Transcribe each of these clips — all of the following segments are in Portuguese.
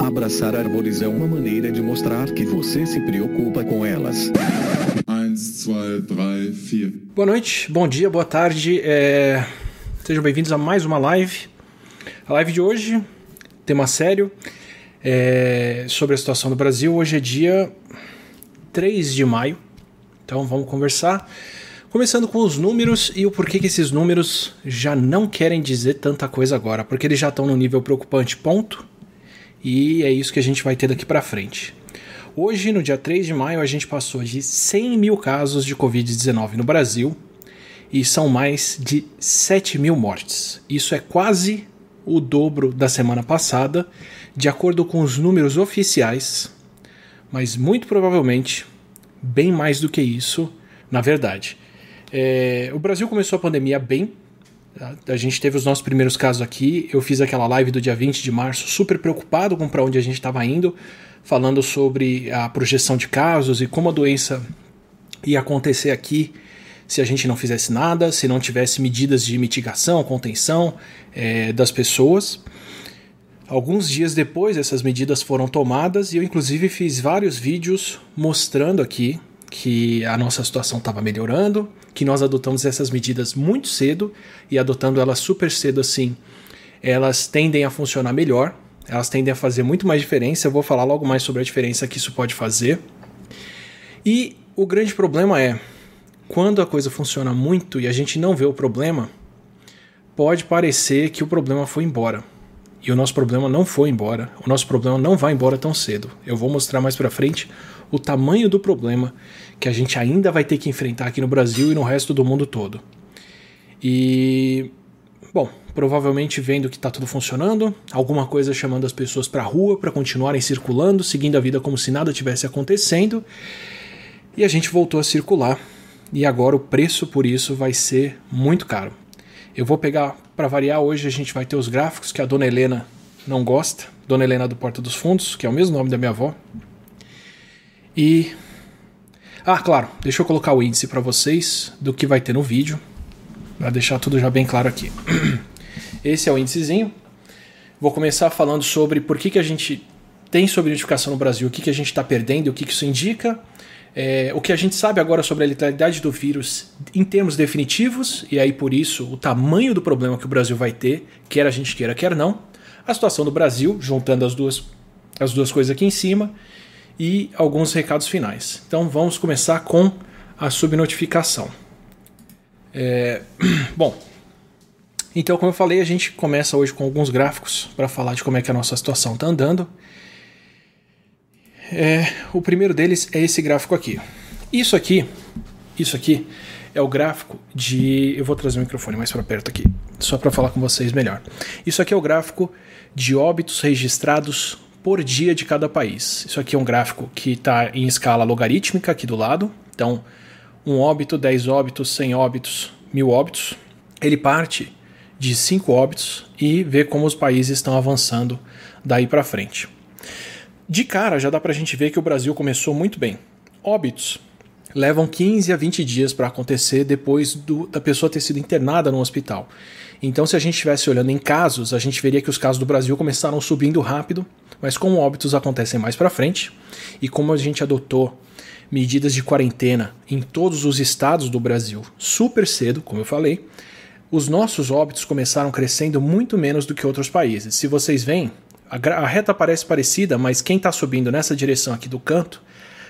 Abraçar árvores é uma maneira de mostrar que você se preocupa com elas. 1, 2, 3, 4. Boa noite, bom dia, boa tarde. É... Sejam bem-vindos a mais uma live. A live de hoje, tema sério, é... sobre a situação do Brasil. Hoje é dia 3 de maio, então vamos conversar. Começando com os números e o porquê que esses números já não querem dizer tanta coisa agora, porque eles já estão no nível preocupante, ponto. E é isso que a gente vai ter daqui para frente. Hoje, no dia 3 de maio, a gente passou de 100 mil casos de Covid-19 no Brasil e são mais de 7 mil mortes. Isso é quase o dobro da semana passada, de acordo com os números oficiais, mas muito provavelmente bem mais do que isso, na verdade. É, o Brasil começou a pandemia bem. A gente teve os nossos primeiros casos aqui. Eu fiz aquela live do dia 20 de março, super preocupado com para onde a gente estava indo, falando sobre a projeção de casos e como a doença ia acontecer aqui se a gente não fizesse nada, se não tivesse medidas de mitigação, contenção é, das pessoas. Alguns dias depois, essas medidas foram tomadas e eu, inclusive, fiz vários vídeos mostrando aqui que a nossa situação estava melhorando, que nós adotamos essas medidas muito cedo e adotando elas super cedo assim, elas tendem a funcionar melhor, elas tendem a fazer muito mais diferença. Eu vou falar logo mais sobre a diferença que isso pode fazer. E o grande problema é quando a coisa funciona muito e a gente não vê o problema, pode parecer que o problema foi embora. E o nosso problema não foi embora. O nosso problema não vai embora tão cedo. Eu vou mostrar mais para frente o tamanho do problema que a gente ainda vai ter que enfrentar aqui no Brasil e no resto do mundo todo. E bom, provavelmente vendo que está tudo funcionando, alguma coisa chamando as pessoas para a rua para continuarem circulando, seguindo a vida como se nada tivesse acontecendo. E a gente voltou a circular e agora o preço por isso vai ser muito caro. Eu vou pegar para variar hoje a gente vai ter os gráficos que a dona Helena não gosta, dona Helena do Porta dos Fundos, que é o mesmo nome da minha avó. E ah, claro, deixa eu colocar o índice para vocês do que vai ter no vídeo, para deixar tudo já bem claro aqui. Esse é o índicezinho. Vou começar falando sobre por que, que a gente tem sobrenotificação no Brasil, o que, que a gente está perdendo, o que, que isso indica, é, o que a gente sabe agora sobre a letalidade do vírus em termos definitivos, e aí por isso o tamanho do problema que o Brasil vai ter, quer a gente queira, quer não, a situação do Brasil, juntando as duas, as duas coisas aqui em cima, e alguns recados finais. Então vamos começar com a subnotificação. É, bom, então como eu falei, a gente começa hoje com alguns gráficos para falar de como é que a nossa situação está andando. É, o primeiro deles é esse gráfico aqui. Isso aqui, isso aqui é o gráfico de. Eu vou trazer o microfone mais para perto aqui, só para falar com vocês melhor. Isso aqui é o gráfico de óbitos registrados por dia de cada país. Isso aqui é um gráfico que está em escala logarítmica aqui do lado. Então, um óbito, 10 óbitos, 100 óbitos, mil óbitos. Ele parte de 5 óbitos e vê como os países estão avançando daí para frente. De cara, já dá para a gente ver que o Brasil começou muito bem. Óbitos levam 15 a 20 dias para acontecer depois do, da pessoa ter sido internada no hospital. Então, se a gente estivesse olhando em casos, a gente veria que os casos do Brasil começaram subindo rápido, mas como óbitos acontecem mais para frente, e como a gente adotou medidas de quarentena em todos os estados do Brasil super cedo, como eu falei, os nossos óbitos começaram crescendo muito menos do que outros países. Se vocês veem, a, reta parece parecida, mas quem está subindo nessa direção aqui do canto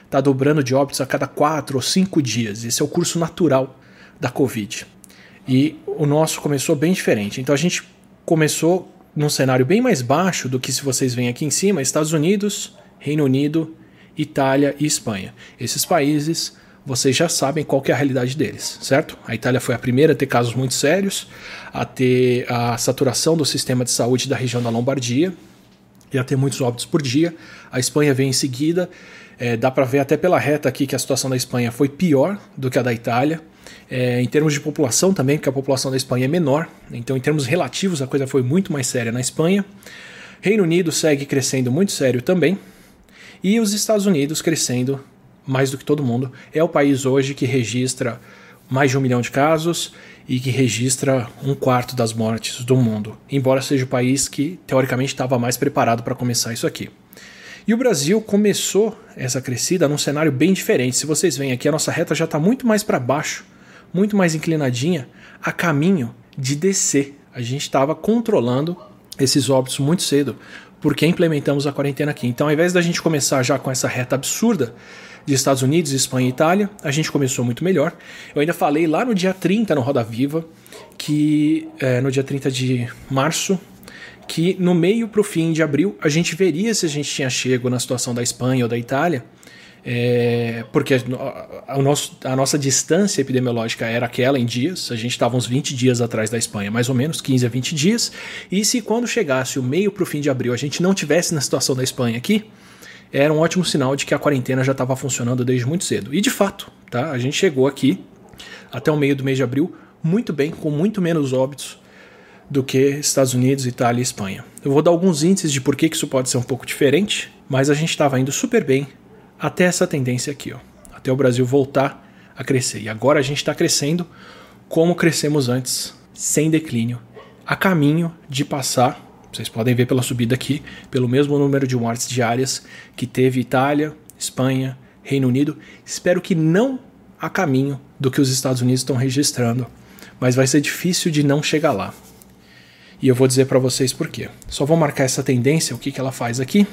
está dobrando de óbitos a cada quatro ou cinco dias. Esse é o curso natural da Covid. E o nosso começou bem diferente. Então a gente começou num cenário bem mais baixo do que se vocês veem aqui em cima, Estados Unidos, Reino Unido, Itália e Espanha. Esses países, vocês já sabem qual é a realidade deles, certo? A Itália foi a primeira a ter casos muito sérios, a ter a saturação do sistema de saúde da região da Lombardia e a ter muitos óbitos por dia. A Espanha vem em seguida. É, dá para ver até pela reta aqui que a situação da Espanha foi pior do que a da Itália. É, em termos de população também, porque a população da Espanha é menor, então em termos relativos a coisa foi muito mais séria na Espanha. Reino Unido segue crescendo muito sério também, e os Estados Unidos crescendo mais do que todo mundo. É o país hoje que registra mais de um milhão de casos e que registra um quarto das mortes do mundo, embora seja o país que teoricamente estava mais preparado para começar isso aqui. E o Brasil começou essa crescida num cenário bem diferente. Se vocês veem aqui, a nossa reta já está muito mais para baixo, muito mais inclinadinha, a caminho de descer. A gente estava controlando esses óbitos muito cedo, porque implementamos a quarentena aqui. Então, ao invés da gente começar já com essa reta absurda de Estados Unidos, Espanha e Itália, a gente começou muito melhor. Eu ainda falei lá no dia 30 no Roda Viva, que é, no dia 30 de março, que no meio para o fim de abril a gente veria se a gente tinha chego na situação da Espanha ou da Itália, é, porque a, a, nosso, a, nossa distância epidemiológica era aquela em dias, a gente estava uns 20 dias atrás da Espanha, mais ou menos, 15 a 20 dias, e se quando chegasse o meio para o fim de abril a gente não tivesse na situação da Espanha aqui, era um ótimo sinal de que a quarentena já estava funcionando desde muito cedo. E de fato, tá? a gente chegou aqui até o meio do mês de abril muito bem, com muito menos óbitos do que Estados Unidos, Itália e Espanha. Eu vou dar alguns índices de por que isso pode ser um pouco diferente, mas a gente estava indo super bem até essa tendência aqui, ó, até o Brasil voltar a crescer. E agora a gente está crescendo como crescemos antes, sem declínio, a caminho de passar vocês podem ver pela subida aqui, pelo mesmo número de mortes diárias que teve Itália, Espanha, Reino Unido. Espero que não a caminho do que os Estados Unidos estão registrando, mas vai ser difícil de não chegar lá. E eu vou dizer para vocês por quê. Só vou marcar essa tendência, o que, que ela faz aqui.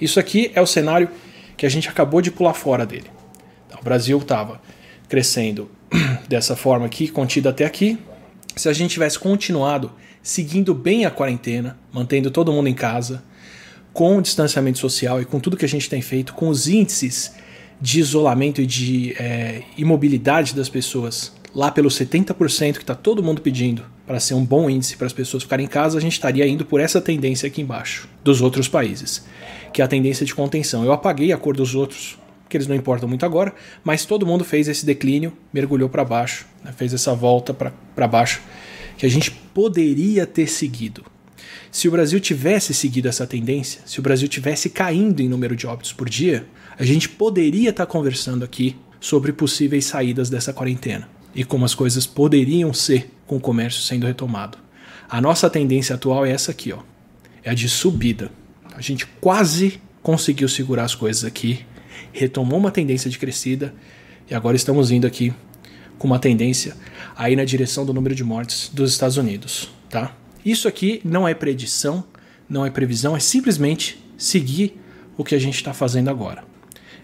Isso aqui é o cenário que a gente acabou de pular fora dele. Então, o Brasil estava crescendo dessa forma aqui, contido até aqui. Se a gente tivesse continuado seguindo bem a quarentena, mantendo todo mundo em casa, com o distanciamento social e com tudo que a gente tem feito, com os índices de isolamento e de é, imobilidade das pessoas lá pelos 70% que está todo mundo pedindo para ser um bom índice para as pessoas ficarem em casa, a gente estaria indo por essa tendência aqui embaixo dos outros países, que é a tendência de contenção. Eu apaguei a cor dos outros, que eles não importam muito agora, mas todo mundo fez esse declínio, mergulhou para baixo, né, fez essa volta para baixo que a gente poderia ter seguido. Se o Brasil tivesse seguido essa tendência, se o Brasil tivesse caindo em número de óbitos por dia, a gente poderia estar conversando aqui sobre possíveis saídas dessa quarentena e como as coisas poderiam ser com o comércio sendo retomado. A nossa tendência atual é essa aqui, ó. É a de subida. A gente quase conseguiu segurar as coisas aqui, retomou uma tendência de crescida e agora estamos indo aqui com uma tendência aí na direção do número de mortes dos Estados Unidos, tá? Isso aqui não é predição, não é previsão, é simplesmente seguir o que a gente está fazendo agora.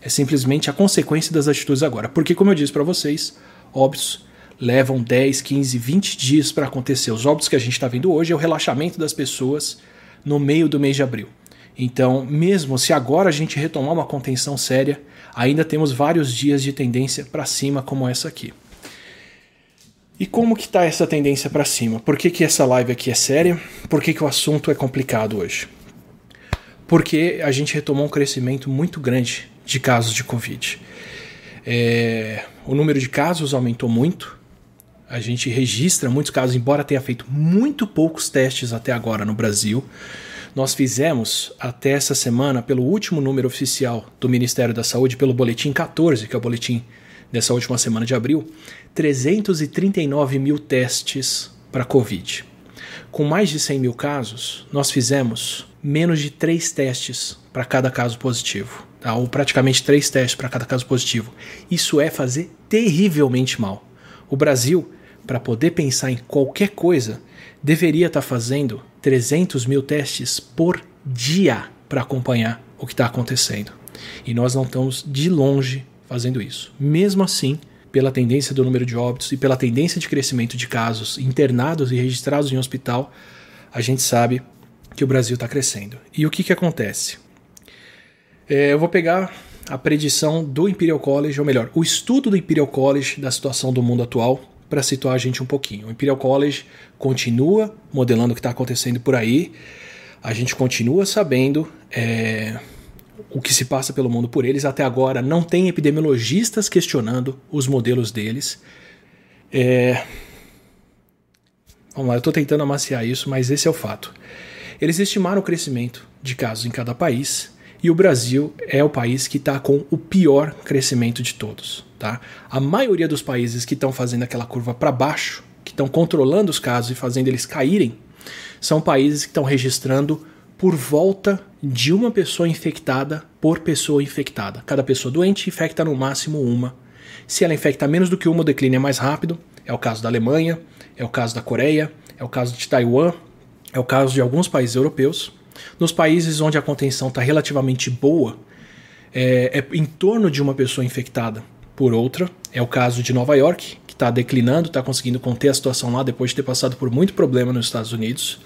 É simplesmente a consequência das atitudes agora. Porque, como eu disse para vocês, óbitos levam 10, 15, 20 dias para acontecer. Os óbitos que a gente está vendo hoje é o relaxamento das pessoas no meio do mês de abril. Então, mesmo se agora a gente retomar uma contenção séria, ainda temos vários dias de tendência para cima, como essa aqui. E como que está essa tendência para cima? Por que, que essa live aqui é séria? Por que, que o assunto é complicado hoje? Porque a gente retomou um crescimento muito grande de casos de Covid. É, o número de casos aumentou muito. A gente registra muitos casos, embora tenha feito muito poucos testes até agora no Brasil. Nós fizemos até essa semana, pelo último número oficial do Ministério da Saúde, pelo Boletim 14, que é o boletim dessa última semana de abril, 339 mil testes para Covid. Com mais de 100 mil casos, nós fizemos menos de três testes para cada caso positivo, ou praticamente três testes para cada caso positivo. Isso é fazer terrivelmente mal. O Brasil, para poder pensar em qualquer coisa, deveria estar tá fazendo 300 mil testes por dia para acompanhar o que está acontecendo. E nós não estamos de longe fazendo isso. Mesmo assim, pela tendência do número de óbitos e pela tendência de crescimento de casos internados e registrados em hospital, a gente sabe que o Brasil está crescendo. E o que, que acontece? É, eu vou pegar a predição do Imperial College, ou melhor, o estudo do Imperial College da situação do mundo atual, para situar a gente um pouquinho. O Imperial College continua modelando o que está acontecendo por aí, a gente continua sabendo é, o que se passa pelo mundo por eles. Até agora não tem epidemiologistas questionando os modelos deles. É... Vamos lá, eu estou tentando amaciar isso, mas esse é o fato. Eles estimaram o crescimento de casos em cada país e o Brasil é o país que está com o pior crescimento de todos. Tá? A maioria dos países que estão fazendo aquela curva para baixo, que estão controlando os casos e fazendo eles caírem, são países que estão registrando por volta de uma pessoa infectada por pessoa infectada. Cada pessoa doente infecta no máximo uma. Se ela infecta menos do que uma, o declínio é mais rápido. É o caso da Alemanha, é o caso da Coreia, é o caso de Taiwan, é o caso de alguns países europeus. Nos países onde a contenção está relativamente boa, é, é em torno de uma pessoa infectada por outra. É o caso de Nova York, que está declinando, está conseguindo conter a situação lá depois de ter passado por muito problema nos Estados Unidos.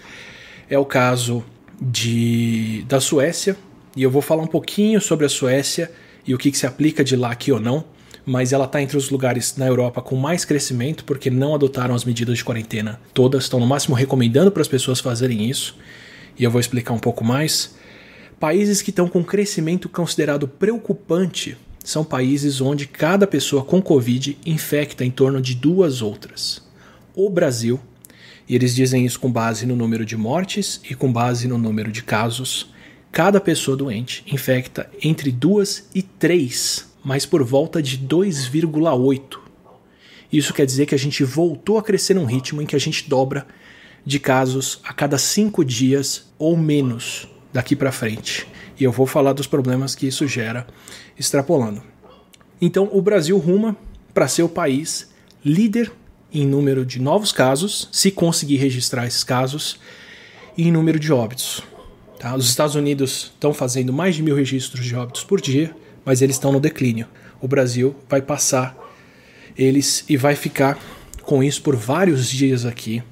É o caso de, da Suécia, e eu vou falar um pouquinho sobre a Suécia e o que, que se aplica de lá aqui ou não, mas ela está entre os lugares na Europa com mais crescimento porque não adotaram as medidas de quarentena todas, estão no máximo recomendando para as pessoas fazerem isso, e eu vou explicar um pouco mais. Países que estão com crescimento considerado preocupante são países onde cada pessoa com Covid infecta em torno de duas outras. O Brasil e eles dizem isso com base no número de mortes e com base no número de casos. Cada pessoa doente infecta entre 2 e 3, mas por volta de 2,8. Isso quer dizer que a gente voltou a crescer num ritmo em que a gente dobra de casos a cada 5 dias ou menos daqui para frente. E eu vou falar dos problemas que isso gera extrapolando. Então, o Brasil ruma para ser o país líder em número de novos casos, se conseguir registrar esses casos, e em número de óbitos. Tá? Os Estados Unidos estão fazendo mais de mil registros de óbitos por dia, mas eles estão no declínio. O Brasil vai passar eles e vai ficar com isso por vários dias aqui,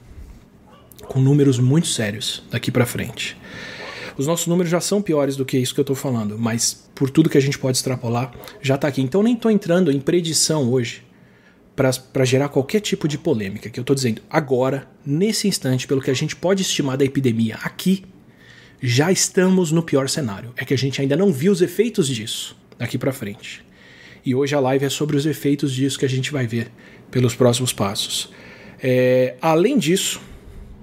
com números muito sérios daqui para frente. Os nossos números já são piores do que isso que eu estou falando, mas por tudo que a gente pode extrapolar, já está aqui. Então nem estou entrando em predição hoje para gerar qualquer tipo de polêmica. Que eu estou dizendo agora, nesse instante, pelo que a gente pode estimar da epidemia aqui, já estamos no pior cenário. É que a gente ainda não viu os efeitos disso daqui para frente. E hoje a live é sobre os efeitos disso que a gente vai ver pelos próximos passos. É, além disso,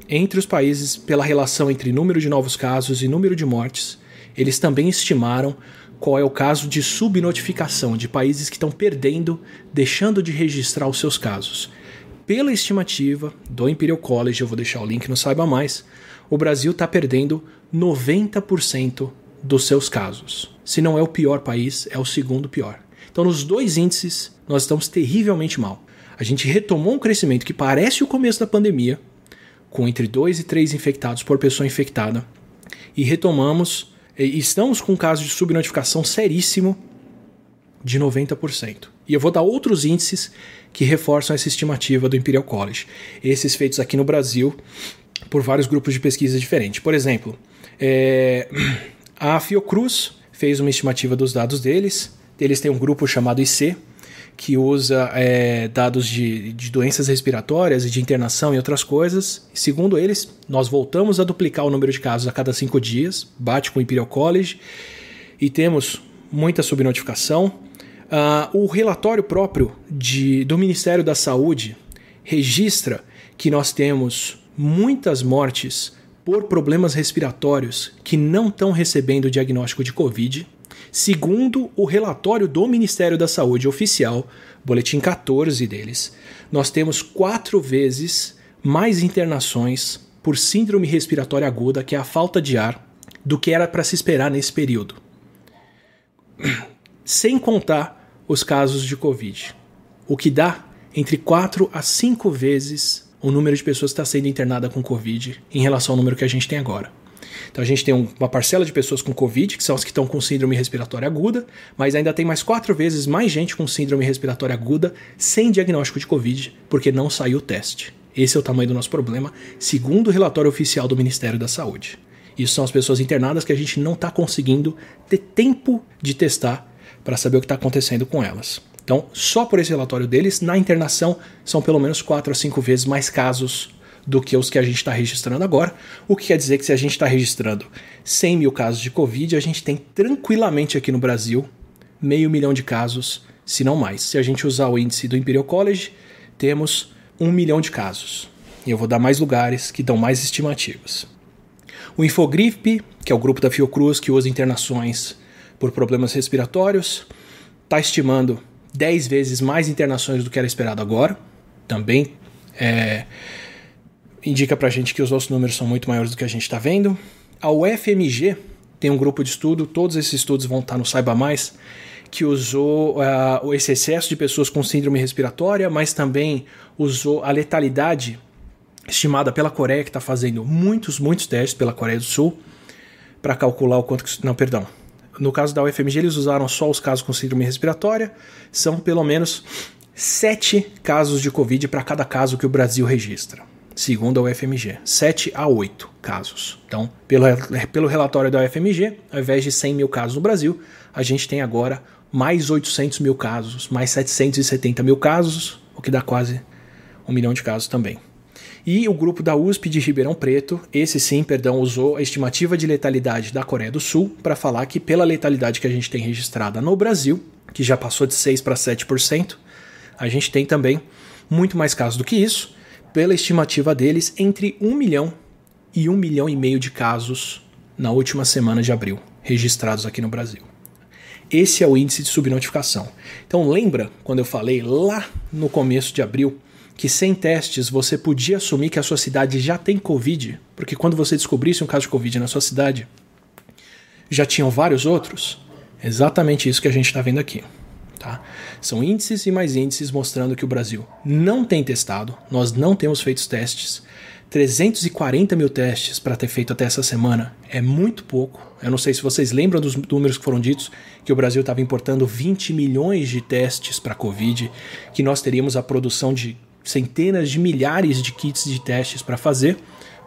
entre os países, pela relação entre número de novos casos e número de mortes, eles também estimaram qual é o caso de subnotificação de países que estão perdendo, deixando de registrar os seus casos. Pela estimativa do Imperial College, eu vou deixar o link no Saiba Mais, o Brasil está perdendo 90% dos seus casos. Se não é o pior país, é o segundo pior. Então, nos dois índices, nós estamos terrivelmente mal. A gente retomou um crescimento que parece o começo da pandemia, com entre 2 e 3 infectados por pessoa infectada, e retomamos estamos com um caso de subnotificação seríssimo de 90%. E eu vou dar outros índices que reforçam essa estimativa do Imperial College. Esses feitos aqui no Brasil por vários grupos de pesquisa diferentes. Por exemplo, é, a Fiocruz fez uma estimativa dos dados deles. Eles têm um grupo chamado IC, que usa é, dados de, de, doenças respiratórias e de internação e outras coisas. Segundo eles, nós voltamos a duplicar o número de casos a cada cinco dias, bate com o Imperial College, e temos muita subnotificação. Uh, o relatório próprio de, do Ministério da Saúde registra que nós temos muitas mortes por problemas respiratórios que não estão recebendo o diagnóstico de Covid. Segundo o relatório do Ministério da Saúde oficial, boletim 14 deles, nós temos quatro vezes mais internações por síndrome respiratória aguda, que é a falta de ar, do que era para se esperar nesse período. Sem contar os casos de Covid, o que dá entre 4 a 5 vezes o número de pessoas que está sendo internada com Covid em relação ao número que a gente tem agora. Então a gente tem uma parcela de pessoas com Covid, que são as que estão com síndrome respiratória aguda, mas ainda tem mais quatro vezes mais gente com síndrome respiratória aguda sem diagnóstico de Covid, porque não saiu o teste. Esse é o tamanho do nosso problema, segundo o relatório oficial do Ministério da Saúde. Isso são as pessoas internadas que a gente não está conseguindo ter tempo de testar para saber o que está acontecendo com elas. Então, só por esse relatório deles, na internação, são pelo menos 4 a 5 vezes mais casos do que os que a gente está registrando agora, o que quer dizer que se a gente está registrando 100 mil casos de Covid, a gente tem tranquilamente aqui no Brasil meio milhão de casos, se não mais. Se a gente usar o índice do Imperial College, temos um milhão de casos. E eu vou dar mais lugares que dão mais estimativas. O Infogripe, que é o grupo da Fiocruz que usa internações por problemas respiratórios, está estimando 10 vezes mais internações do que era esperado agora. Também é, indica pra gente que os nossos números são muito maiores do que a gente está vendo. A UFMG tem um grupo de estudo, todos esses estudos vão estar no Saiba Mais, que usou uh, esse excesso de pessoas com síndrome respiratória, mas também usou a letalidade estimada pela Coreia, que está fazendo muitos, muitos testes pela Coreia do Sul, para calcular o quanto que. Não, perdão. No caso da UFMG, eles usaram só os casos com síndrome respiratória. São pelo menos sete casos de Covid para cada caso que o Brasil registra, segundo a UFMG. 7 a 8 casos. Então, pelo, pelo relatório da UFMG, ao invés de 100 mil casos no Brasil, a gente tem agora mais 800 mil casos, mais 770 mil casos, o que dá quase um milhão de casos também. E o grupo da USP de Ribeirão Preto, esse sim, perdão, usou a estimativa de letalidade da Coreia do Sul para falar que pela letalidade que a gente tem registrada no Brasil, que já passou de 6 para 7%, a gente tem também muito mais casos do que isso, pela estimativa deles, entre 1 milhão e 1 milhão e meio de casos na última semana de abril registrados aqui no Brasil. Esse é o índice de subnotificação. Então lembra quando eu falei lá no começo de abril que sem testes você podia assumir que a sua cidade já tem Covid? Porque quando você descobrisse um caso de Covid na sua cidade, já tinham vários outros? Exatamente isso que a gente está vendo aqui. Tá? São índices e mais índices mostrando que o Brasil não tem testado, nós não temos feito testes, 340 mil testes para ter feito até essa semana é muito pouco. Eu não sei se vocês lembram dos números que foram ditos, que o Brasil estava importando 20 milhões de testes para Covid, que nós teríamos a produção de centenas de milhares de kits de testes para fazer,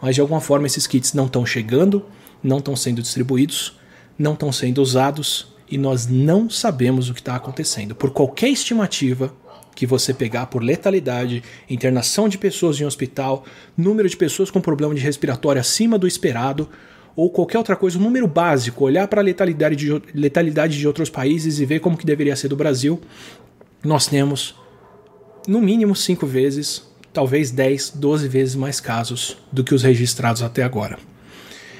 mas de alguma forma esses kits não estão chegando, não estão sendo distribuídos, não estão sendo usados e nós não sabemos o que está acontecendo. Por qualquer estimativa, que você pegar por letalidade, internação de pessoas em hospital, número de pessoas com problema de respiratório acima do esperado, ou qualquer outra coisa, um número básico, olhar para a letalidade de, letalidade de outros países e ver como que deveria ser do Brasil, nós temos no mínimo 5 vezes, talvez 10, 12 vezes mais casos do que os registrados até agora.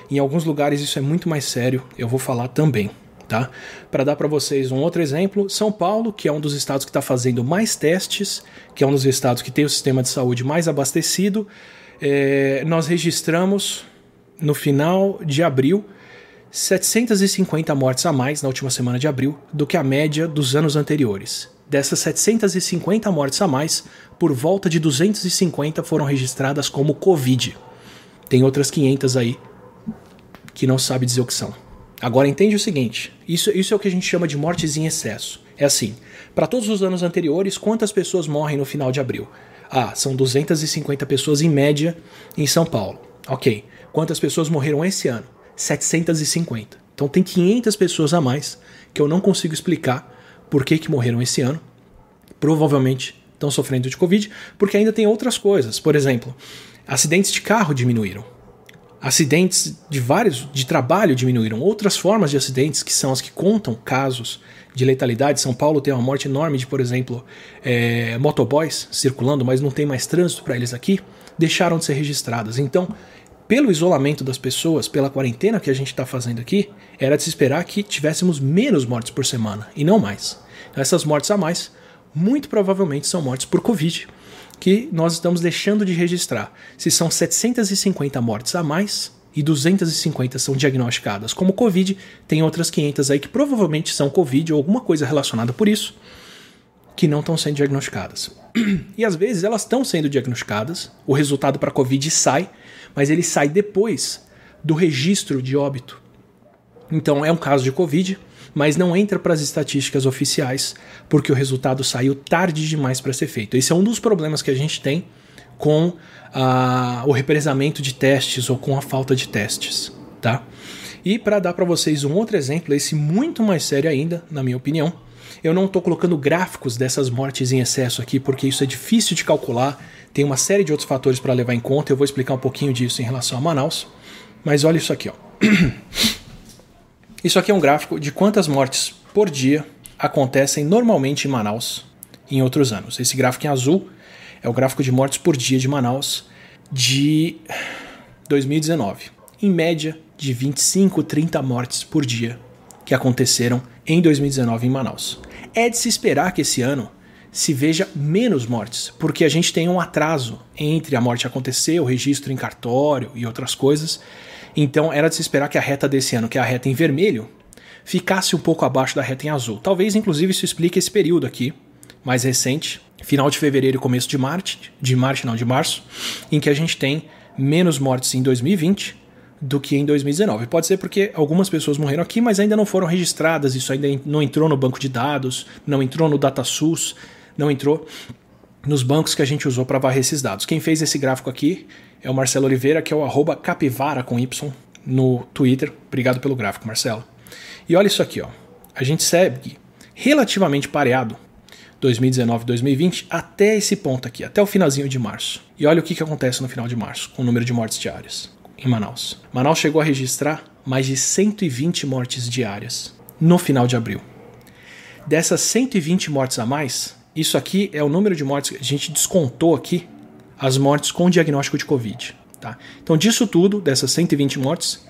Em alguns lugares isso é muito mais sério, eu vou falar também tá? Para dar para vocês um outro exemplo, São Paulo, que é um dos estados que está fazendo mais testes, que é um dos estados que tem o sistema de saúde mais abastecido, é, nós registramos no final de abril 750 mortes a mais na última semana de abril do que a média dos anos anteriores. Dessas 750 mortes a mais, por volta de 250 foram registradas como Covid. Tem outras 500 aí que não sabe dizer o que são. Agora entende o seguinte: isso, isso é o que a gente chama de mortes em excesso. É assim, para todos os anos anteriores, quantas pessoas morrem no final de abril? Ah, são 250 pessoas em média em São Paulo. Ok. Quantas pessoas morreram esse ano? 750. Então tem 500 pessoas a mais que eu não consigo explicar por que, que morreram esse ano. Provavelmente estão sofrendo de Covid, porque ainda tem outras coisas. Por exemplo, acidentes de carro diminuíram. Acidentes de vários de trabalho diminuíram. Outras formas de acidentes, que são as que contam casos de letalidade. São Paulo tem uma morte enorme de, por exemplo, é, motoboys circulando, mas não tem mais trânsito para eles aqui, deixaram de ser registradas. Então, pelo isolamento das pessoas, pela quarentena que a gente está fazendo aqui, era de se esperar que tivéssemos menos mortes por semana e não mais. Essas mortes a mais, muito provavelmente são mortes por Covid que nós estamos deixando de registrar. Se são 750 mortes a mais e 250 são diagnosticadas como Covid, tem outras 500 aí que provavelmente são Covid ou alguma coisa relacionada por isso, que não estão sendo diagnosticadas. E às vezes elas estão sendo diagnosticadas, o resultado para Covid sai, mas ele sai depois do registro de óbito. Então é um caso de Covid, mas não entra para as estatísticas oficiais porque o resultado saiu tarde demais para ser feito. Esse é um dos problemas que a gente tem com uh, o represamento de testes ou com a falta de testes, tá? E para dar para vocês um outro exemplo, esse muito mais sério ainda, na minha opinião, eu não estou colocando gráficos dessas mortes em excesso aqui porque isso é difícil de calcular, tem uma série de outros fatores para levar em conta, eu vou explicar um pouquinho disso em relação a Manaus. Mas olha isso aqui, ó. Isso aqui é um gráfico de quantas mortes por dia acontecem normalmente em Manaus em outros anos. Esse gráfico em azul é o gráfico de mortes por dia de Manaus de 2019. Em média, de 25, 30 mortes por dia que aconteceram em 2019 em Manaus. É de se esperar que esse ano se veja menos mortes, porque a gente tem um atraso entre a morte acontecer, o registro em cartório e outras coisas. Então era de se esperar que a reta desse ano, que é a reta em vermelho, ficasse um pouco abaixo da reta em azul. Talvez, inclusive, isso explique esse período aqui, mais recente, final de fevereiro e começo de março, de março não, de março, em que a gente tem menos mortes em 2020 do que em 2019. Pode ser porque algumas pessoas morreram aqui, mas ainda não foram registradas, isso ainda não entrou no banco de dados, não entrou no DataSUS, não entrou nos bancos que a gente usou para varrer esses dados. Quem fez esse gráfico aqui é o Marcelo Oliveira, que é o capivara com Y no Twitter. Obrigado pelo gráfico, Marcelo. E olha isso aqui, ó. A gente segue relativamente pareado 2019 2020 até esse ponto aqui, até o finalzinho de março. E olha o que, que acontece no final de março, com o número de mortes diárias em Manaus. Manaus chegou a registrar mais de 120 mortes diárias no final de abril. Dessas 120 mortes a mais, isso aqui é o número de mortes que a gente descontou aqui as mortes com diagnóstico de Covid. Tá? Então, disso tudo, dessas 120 mortes,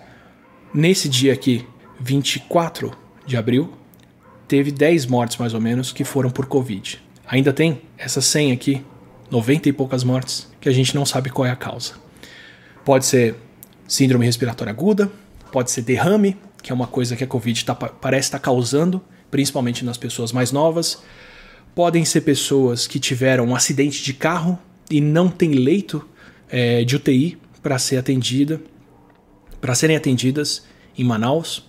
nesse dia aqui, 24 de abril, teve 10 mortes mais ou menos que foram por Covid. Ainda tem essa 100 aqui, 90 e poucas mortes, que a gente não sabe qual é a causa. Pode ser síndrome respiratória aguda, pode ser derrame, que é uma coisa que a Covid tá, parece estar tá causando, principalmente nas pessoas mais novas. Podem ser pessoas que tiveram um acidente de carro e não tem leito é, de UTI para ser atendida, para serem atendidas em Manaus.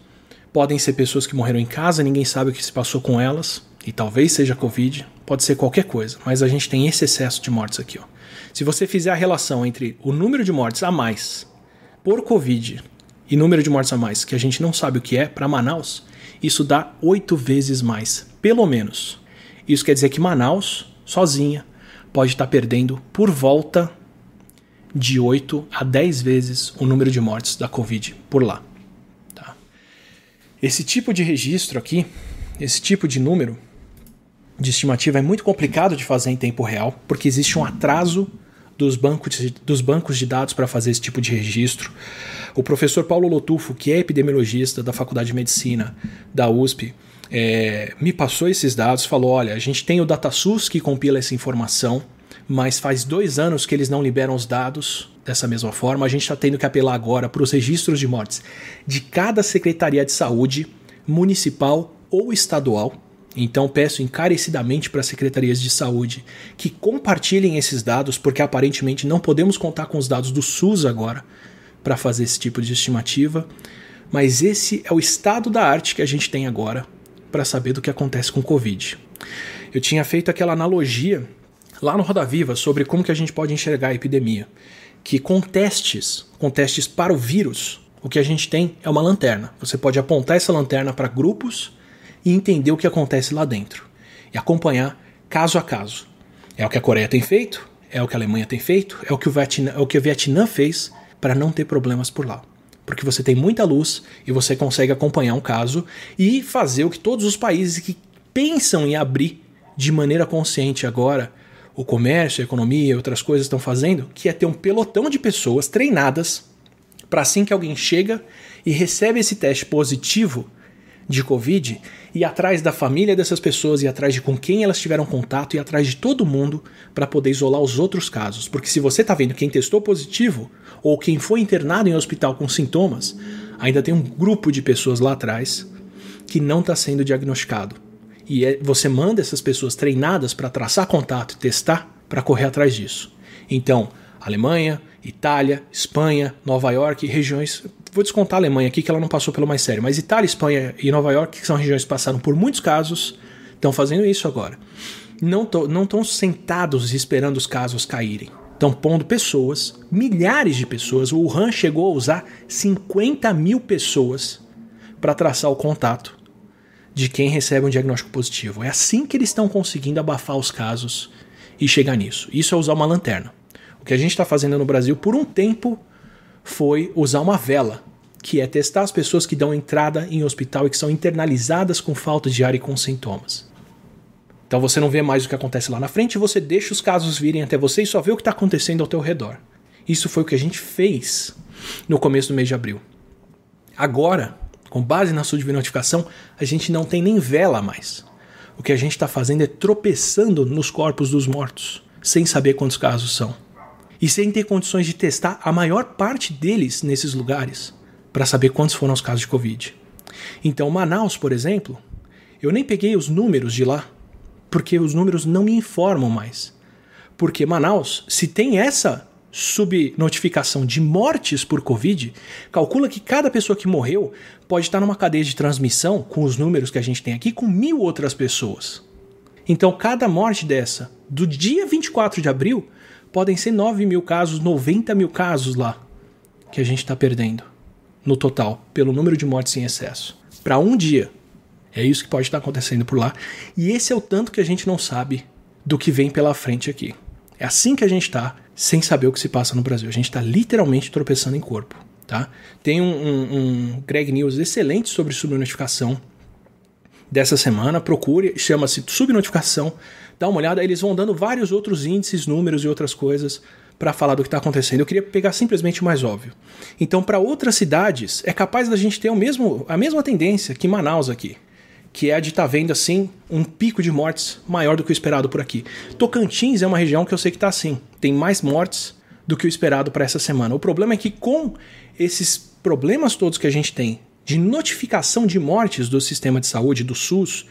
Podem ser pessoas que morreram em casa, ninguém sabe o que se passou com elas, e talvez seja Covid, pode ser qualquer coisa, mas a gente tem esse excesso de mortes aqui. Ó. Se você fizer a relação entre o número de mortes a mais por Covid e número de mortes a mais, que a gente não sabe o que é, para Manaus, isso dá oito vezes mais, pelo menos. Isso quer dizer que Manaus, sozinha, pode estar perdendo por volta de 8 a 10 vezes o número de mortes da Covid por lá. Tá? Esse tipo de registro aqui, esse tipo de número de estimativa é muito complicado de fazer em tempo real, porque existe um atraso dos bancos de, dos bancos de dados para fazer esse tipo de registro. O professor Paulo Lotufo, que é epidemiologista da Faculdade de Medicina da USP, é, me passou esses dados, falou: olha, a gente tem o DataSUS que compila essa informação, mas faz dois anos que eles não liberam os dados dessa mesma forma. A gente está tendo que apelar agora para os registros de mortes de cada secretaria de saúde, municipal ou estadual então peço encarecidamente para as secretarias de saúde que compartilhem esses dados, porque aparentemente não podemos contar com os dados do SUS agora para fazer esse tipo de estimativa. Mas esse é o estado da arte que a gente tem agora para saber do que acontece com o Covid. Eu tinha feito aquela analogia lá no Roda Viva sobre como que a gente pode enxergar a epidemia, que com testes, com testes para o vírus, o que a gente tem é uma lanterna. Você pode apontar essa lanterna para grupos e entender o que acontece lá dentro. E acompanhar caso a caso. É o que a Coreia tem feito, é o que a Alemanha tem feito, é o que o Vietnã, é o, que o Vietnã fez para não ter problemas por lá. Porque você tem muita luz e você consegue acompanhar um caso e fazer o que todos os países que pensam em abrir de maneira consciente agora o comércio, a economia e outras coisas estão fazendo, que é ter um pelotão de pessoas treinadas para assim que alguém chega e recebe esse teste positivo, de Covid e atrás da família dessas pessoas e atrás de com quem elas tiveram contato e atrás de todo mundo para poder isolar os outros casos. Porque se você está vendo quem testou positivo ou quem foi internado em hospital com sintomas, ainda tem um grupo de pessoas lá atrás que não está sendo diagnosticado. E é, você manda essas pessoas treinadas para traçar contato e testar para correr atrás disso. Então, Alemanha, Itália, Espanha, Nova York, regiões vou descontar a Alemanha aqui, que ela não passou pelo mais sério, mas Itália, Espanha e Nova York, que são regiões que passaram por muitos casos, estão fazendo isso agora. Não estão sentados esperando os casos caírem. Estão pondo pessoas, milhares de pessoas. O Wuhan chegou a usar 50 mil pessoas para traçar o contato de quem recebe um diagnóstico positivo. É assim que eles estão conseguindo abafar os casos e chegar nisso. Isso é usar uma lanterna. O que a gente está fazendo no Brasil por um tempo foi usar uma vela, que é testar as pessoas que dão entrada em hospital e que são internalizadas com falta de ar e com sintomas. Então você não vê mais o que acontece lá na frente, você deixa os casos virem até você e só vê o que está acontecendo ao teu redor. Isso foi o que a gente fez no começo do mês de abril. Agora, com base na sua notificação, a gente não tem nem vela mais. O que a gente está fazendo é tropeçando nos corpos dos mortos, sem saber quantos casos são. E sem ter condições de testar a maior parte deles nesses lugares, para saber quantos foram os casos de Covid. Então, Manaus, por exemplo, eu nem peguei os números de lá, porque os números não me informam mais. Porque Manaus, se tem essa subnotificação de mortes por Covid, calcula que cada pessoa que morreu pode estar numa cadeia de transmissão, com os números que a gente tem aqui, com mil outras pessoas. Então, cada morte dessa, do dia 24 de abril, podem ser 9 mil casos, 90 mil casos lá, que a gente está perdendo, no total, pelo número de mortes em excesso. Para um dia. É isso que pode estar acontecendo por lá. E esse é o tanto que a gente não sabe do que vem pela frente aqui. É assim que a gente está sem saber o que se passa no Brasil. A gente está literalmente tropeçando em corpo. Tá? Tem um, um, um Greg News excelente sobre subnotificação dessa semana. Procure, chama-se subnotificação. Dá uma olhada, eles vão dando vários outros índices, números e outras coisas para falar do que está acontecendo. Eu queria pegar simplesmente o mais óbvio. Então, para outras cidades, é capaz da gente ter o mesmo, a mesma tendência que Manaus aqui que é de estar tá vendo assim um pico de mortes maior do que o esperado por aqui. Tocantins é uma região que eu sei que está assim, tem mais mortes do que o esperado para essa semana. O problema é que com esses problemas todos que a gente tem de notificação de mortes do sistema de saúde, do SUS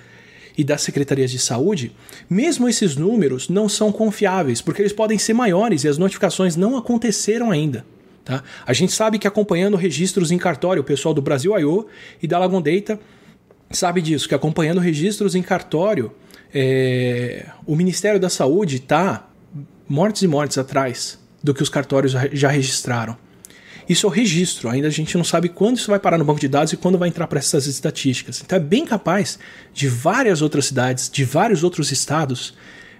e das secretarias de saúde, mesmo esses números não são confiáveis, porque eles podem ser maiores e as notificações não aconteceram ainda. Tá? A gente sabe que acompanhando registros em cartório, o pessoal do Brasil I.O. e da Lagon Data sabe disso, que acompanhando registros em cartório, é, o Ministério da Saúde está mortes e mortes atrás do que os cartórios já registraram. Isso é o registro, ainda a gente não sabe quando isso vai parar no banco de dados e quando vai entrar para essas estatísticas. Então é bem capaz de várias outras cidades, de vários outros estados,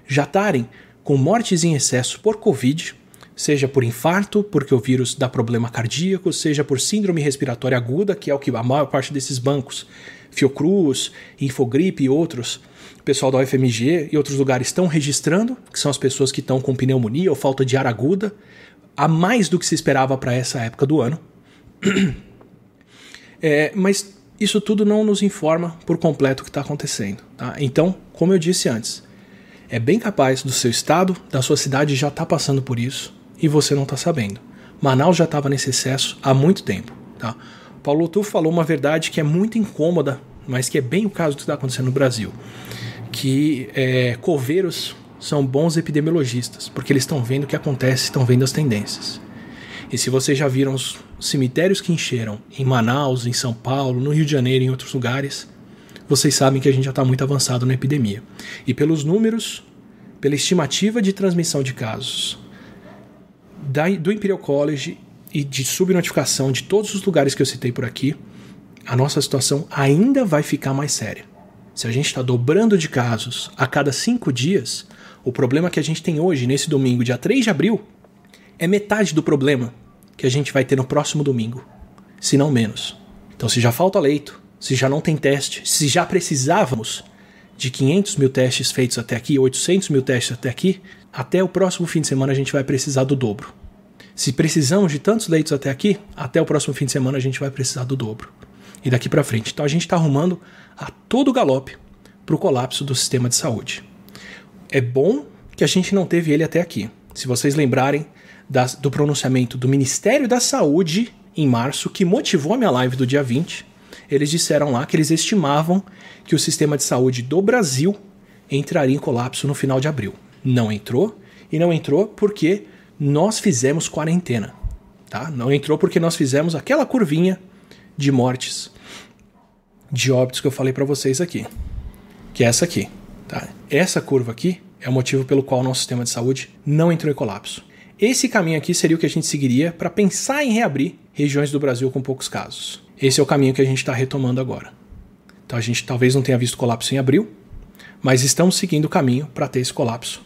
já estarem com mortes em excesso por Covid, seja por infarto, porque o vírus dá problema cardíaco, seja por síndrome respiratória aguda, que é o que a maior parte desses bancos Fiocruz, Infogripe e outros, o pessoal da UFMG e outros lugares estão registrando, que são as pessoas que estão com pneumonia ou falta de ar aguda, a mais do que se esperava para essa época do ano. É, mas isso tudo não nos informa por completo o que está acontecendo. Tá? Então, como eu disse antes, é bem capaz do seu estado, da sua cidade já estar tá passando por isso e você não está sabendo. Manaus já estava nesse excesso há muito tempo. Tá? Paulo Tufo falou uma verdade que é muito incômoda, mas que é bem o caso do que está acontecendo no Brasil. Que é, coveiros são bons epidemiologistas, porque eles estão vendo o que acontece, estão vendo as tendências. E se vocês já viram os cemitérios que encheram em Manaus, em São Paulo, no Rio de Janeiro e em outros lugares, vocês sabem que a gente já está muito avançado na epidemia. E pelos números, pela estimativa de transmissão de casos da, do Imperial College e de subnotificação de todos os lugares que eu citei por aqui, a nossa situação ainda vai ficar mais séria. Se a gente está dobrando de casos a cada cinco dias, o problema que a gente tem hoje, nesse domingo, dia 3 de abril, é metade do problema que a gente vai ter no próximo domingo, se não menos. Então, se já falta leito, se já não tem teste, se já precisávamos de 500 mil testes feitos até aqui, 800 mil testes até aqui, até o próximo fim de semana a gente vai precisar do dobro. Se precisamos de tantos leitos até aqui, até o próximo fim de semana a gente vai precisar do dobro. E daqui para frente. Então a gente está arrumando a todo galope para o colapso do sistema de saúde. É bom que a gente não teve ele até aqui. Se vocês lembrarem das, do pronunciamento do Ministério da Saúde em março, que motivou a minha live do dia 20, eles disseram lá que eles estimavam que o sistema de saúde do Brasil entraria em colapso no final de abril. Não entrou, e não entrou porque nós fizemos quarentena. Tá? Não entrou porque nós fizemos aquela curvinha de mortes, de óbitos que eu falei para vocês aqui, que é essa aqui. Tá? Essa curva aqui é o motivo pelo qual o nosso sistema de saúde não entrou em colapso. Esse caminho aqui seria o que a gente seguiria para pensar em reabrir regiões do Brasil com poucos casos. Esse é o caminho que a gente está retomando agora. Então a gente talvez não tenha visto colapso em abril, mas estamos seguindo o caminho para ter esse colapso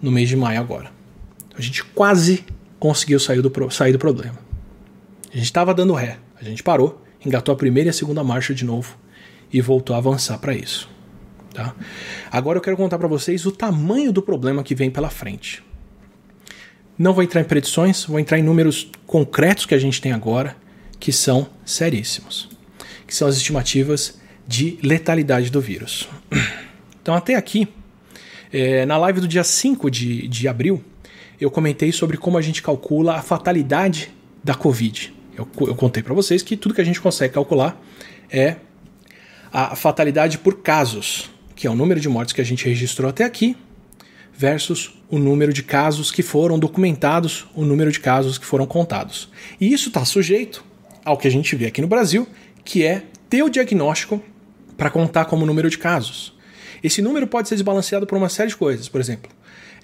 no mês de maio agora. A gente quase conseguiu sair do, sair do problema. A gente estava dando ré, a gente parou, engatou a primeira e a segunda marcha de novo e voltou a avançar para isso. Tá? Agora eu quero contar para vocês o tamanho do problema que vem pela frente. Não vou entrar em predições, vou entrar em números concretos que a gente tem agora, que são seríssimos, que são as estimativas de letalidade do vírus. Então, até aqui, é, na live do dia 5 de, de abril, eu comentei sobre como a gente calcula a fatalidade da Covid. Eu, eu contei para vocês que tudo que a gente consegue calcular é a fatalidade por casos, que é o número de mortes que a gente registrou até aqui, versus o número de casos que foram documentados, o número de casos que foram contados. E isso está sujeito ao que a gente vê aqui no Brasil, que é ter o diagnóstico para contar como número de casos. Esse número pode ser desbalanceado por uma série de coisas. Por exemplo,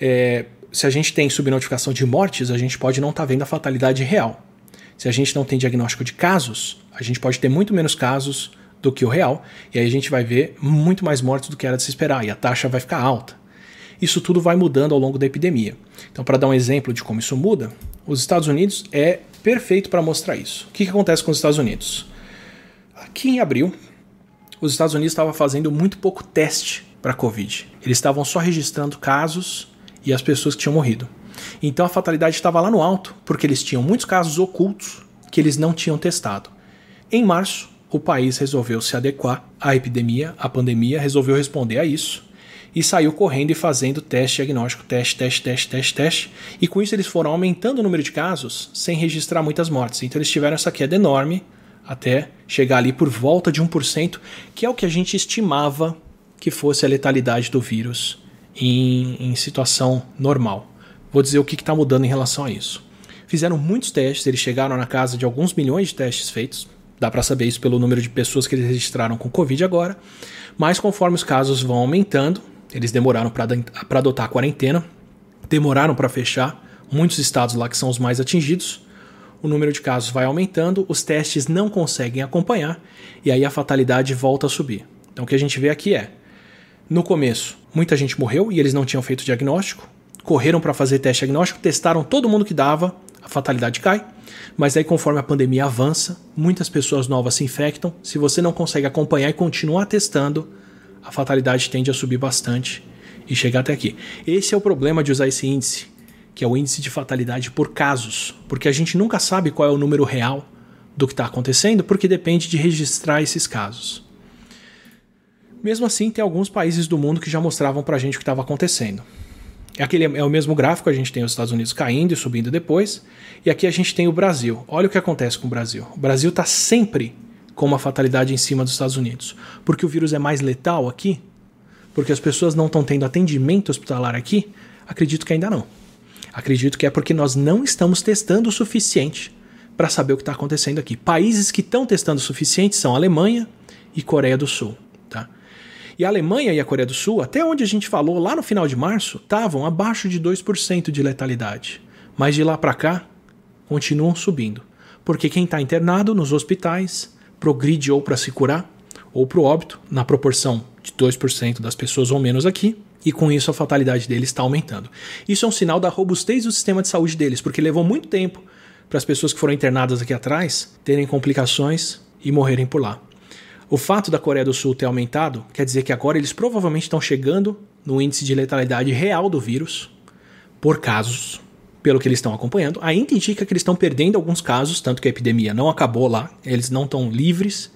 é, se a gente tem subnotificação de mortes, a gente pode não estar tá vendo a fatalidade real. Se a gente não tem diagnóstico de casos, a gente pode ter muito menos casos do que o real, e aí a gente vai ver muito mais mortes do que era de se esperar, e a taxa vai ficar alta. Isso tudo vai mudando ao longo da epidemia. Então, para dar um exemplo de como isso muda, os Estados Unidos é perfeito para mostrar isso. O que, que acontece com os Estados Unidos? Aqui em abril, os Estados Unidos estavam fazendo muito pouco teste para a Covid. Eles estavam só registrando casos e as pessoas que tinham morrido. Então a fatalidade estava lá no alto, porque eles tinham muitos casos ocultos que eles não tinham testado. Em março, o país resolveu se adequar à epidemia, à pandemia, resolveu responder a isso e saiu correndo e fazendo teste diagnóstico, teste, teste, teste, teste, teste. E com isso eles foram aumentando o número de casos sem registrar muitas mortes. Então eles tiveram essa queda enorme até chegar ali por volta de 1%, que é o que a gente estimava que fosse a letalidade do vírus em, em situação normal. Vou dizer o que está mudando em relação a isso. Fizeram muitos testes, eles chegaram na casa de alguns milhões de testes feitos. Dá para saber isso pelo número de pessoas que eles registraram com Covid agora. Mas conforme os casos vão aumentando, eles demoraram para adotar a quarentena, demoraram para fechar. Muitos estados lá que são os mais atingidos, o número de casos vai aumentando, os testes não conseguem acompanhar e aí a fatalidade volta a subir. Então o que a gente vê aqui é, no começo, muita gente morreu e eles não tinham feito diagnóstico, correram para fazer teste diagnóstico, testaram todo mundo que dava, a fatalidade cai. Mas aí, conforme a pandemia avança, muitas pessoas novas se infectam. Se você não consegue acompanhar e continuar testando, a fatalidade tende a subir bastante e chegar até aqui. Esse é o problema de usar esse índice que é o índice de fatalidade por casos, porque a gente nunca sabe qual é o número real do que está acontecendo, porque depende de registrar esses casos. Mesmo assim, tem alguns países do mundo que já mostravam para a gente o que estava acontecendo. Aquele, é o mesmo gráfico, a gente tem os Estados Unidos caindo e subindo depois, e aqui a gente tem o Brasil. Olha o que acontece com o Brasil. O Brasil está sempre com uma fatalidade em cima dos Estados Unidos. Porque o vírus é mais letal aqui? Porque as pessoas não estão tendo atendimento hospitalar aqui? Acredito que ainda não. Acredito que é porque nós não estamos testando o suficiente para saber o que está acontecendo aqui. Países que estão testando o suficiente são Alemanha e Coreia do Sul. E a Alemanha e a Coreia do Sul, até onde a gente falou lá no final de março, estavam abaixo de 2% de letalidade. Mas de lá para cá, continuam subindo. Porque quem está internado nos hospitais progride ou para se curar ou para o óbito, na proporção de 2% das pessoas ou menos aqui, e com isso a fatalidade deles está aumentando. Isso é um sinal da robustez do sistema de saúde deles, porque levou muito tempo para as pessoas que foram internadas aqui atrás terem complicações e morrerem por lá. O fato da Coreia do Sul ter aumentado quer dizer que agora eles provavelmente estão chegando no índice de letalidade real do vírus por casos, pelo que eles estão acompanhando. Ainda indica que eles estão perdendo alguns casos, tanto que a epidemia não acabou lá, eles não estão livres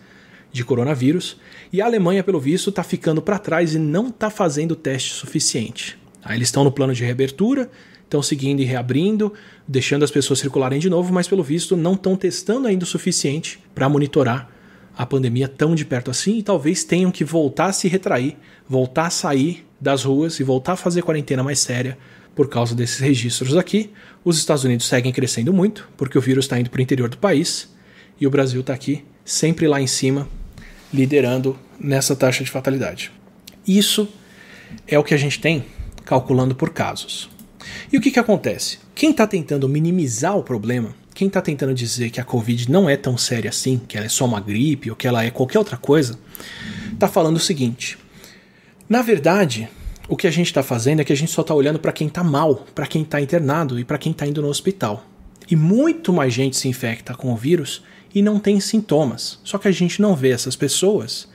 de coronavírus. E a Alemanha, pelo visto, está ficando para trás e não está fazendo teste suficiente. Aí eles estão no plano de reabertura, estão seguindo e reabrindo, deixando as pessoas circularem de novo, mas pelo visto não estão testando ainda o suficiente para monitorar a pandemia tão de perto assim e talvez tenham que voltar a se retrair, voltar a sair das ruas e voltar a fazer quarentena mais séria por causa desses registros aqui. Os Estados Unidos seguem crescendo muito, porque o vírus está indo para o interior do país, e o Brasil está aqui, sempre lá em cima, liderando nessa taxa de fatalidade. Isso é o que a gente tem calculando por casos. E o que, que acontece? Quem está tentando minimizar o problema, quem está tentando dizer que a Covid não é tão séria assim, que ela é só uma gripe ou que ela é qualquer outra coisa, está falando o seguinte: na verdade, o que a gente está fazendo é que a gente só está olhando para quem está mal, para quem está internado e para quem está indo no hospital. E muito mais gente se infecta com o vírus e não tem sintomas. Só que a gente não vê essas pessoas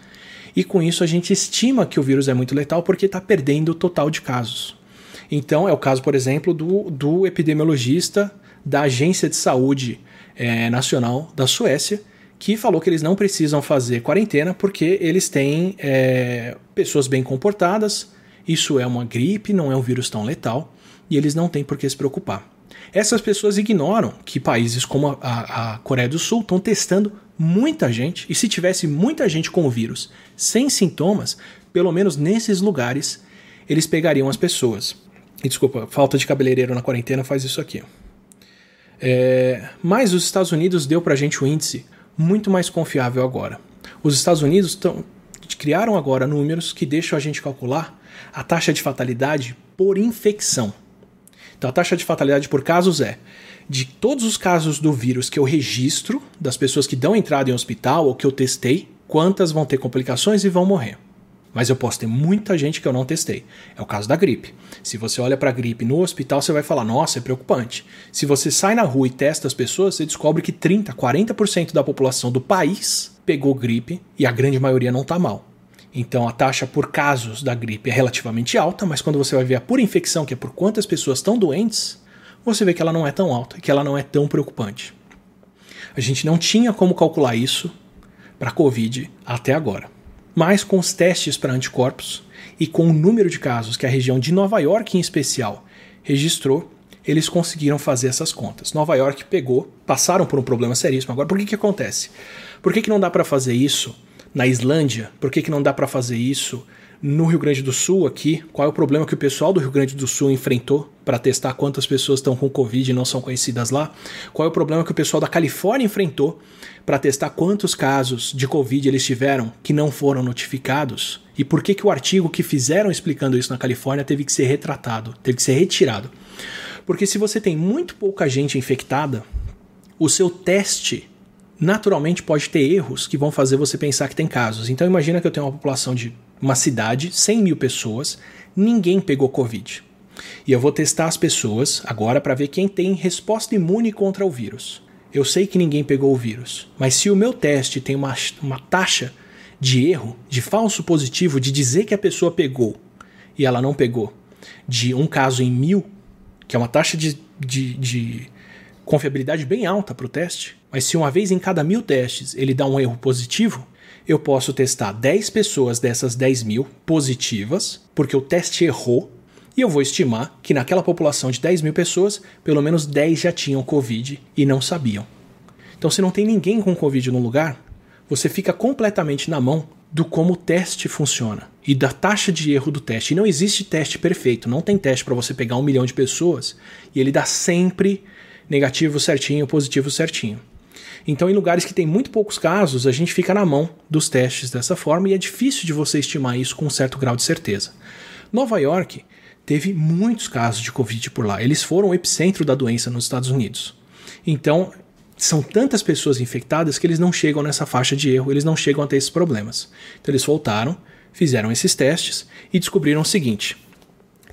e com isso a gente estima que o vírus é muito letal porque está perdendo o total de casos. Então é o caso, por exemplo, do, do epidemiologista da Agência de Saúde é, Nacional da Suécia, que falou que eles não precisam fazer quarentena porque eles têm é, pessoas bem comportadas, isso é uma gripe, não é um vírus tão letal, e eles não têm por que se preocupar. Essas pessoas ignoram que países como a, a, a Coreia do Sul estão testando muita gente, e se tivesse muita gente com o vírus sem sintomas, pelo menos nesses lugares, eles pegariam as pessoas. E desculpa, falta de cabeleireiro na quarentena faz isso aqui. É, mas os Estados Unidos deu pra gente o índice muito mais confiável agora. Os Estados Unidos tão, criaram agora números que deixam a gente calcular a taxa de fatalidade por infecção. Então a taxa de fatalidade por casos é de todos os casos do vírus que eu registro, das pessoas que dão entrada em hospital ou que eu testei, quantas vão ter complicações e vão morrer. Mas eu posso ter muita gente que eu não testei. É o caso da gripe. Se você olha para a gripe no hospital, você vai falar: nossa, é preocupante. Se você sai na rua e testa as pessoas, você descobre que 30, 40% da população do país pegou gripe e a grande maioria não está mal. Então a taxa por casos da gripe é relativamente alta, mas quando você vai ver a por infecção, que é por quantas pessoas estão doentes, você vê que ela não é tão alta, que ela não é tão preocupante. A gente não tinha como calcular isso para a Covid até agora. Mas com os testes para anticorpos e com o número de casos que a região de Nova York em especial registrou, eles conseguiram fazer essas contas. Nova York pegou, passaram por um problema seríssimo. Agora, por que, que acontece? Por que, que não dá para fazer isso na Islândia? Por que, que não dá para fazer isso no Rio Grande do Sul aqui, qual é o problema que o pessoal do Rio Grande do Sul enfrentou para testar quantas pessoas estão com Covid e não são conhecidas lá? Qual é o problema que o pessoal da Califórnia enfrentou para testar quantos casos de Covid eles tiveram que não foram notificados? E por que, que o artigo que fizeram explicando isso na Califórnia teve que ser retratado, teve que ser retirado? Porque se você tem muito pouca gente infectada, o seu teste naturalmente pode ter erros que vão fazer você pensar que tem casos. Então imagina que eu tenho uma população de uma cidade, 100 mil pessoas, ninguém pegou Covid. E eu vou testar as pessoas agora para ver quem tem resposta imune contra o vírus. Eu sei que ninguém pegou o vírus, mas se o meu teste tem uma, uma taxa de erro, de falso positivo, de dizer que a pessoa pegou e ela não pegou, de um caso em mil, que é uma taxa de, de, de confiabilidade bem alta para o teste, mas se uma vez em cada mil testes ele dá um erro positivo, eu posso testar 10 pessoas dessas 10 mil positivas, porque o teste errou, e eu vou estimar que naquela população de 10 mil pessoas, pelo menos 10 já tinham Covid e não sabiam. Então, se não tem ninguém com Covid no lugar, você fica completamente na mão do como o teste funciona e da taxa de erro do teste. E não existe teste perfeito, não tem teste para você pegar um milhão de pessoas e ele dá sempre negativo certinho, positivo certinho. Então, em lugares que tem muito poucos casos, a gente fica na mão dos testes dessa forma e é difícil de você estimar isso com um certo grau de certeza. Nova York teve muitos casos de Covid por lá. Eles foram o epicentro da doença nos Estados Unidos. Então, são tantas pessoas infectadas que eles não chegam nessa faixa de erro, eles não chegam a ter esses problemas. Então, eles voltaram, fizeram esses testes e descobriram o seguinte: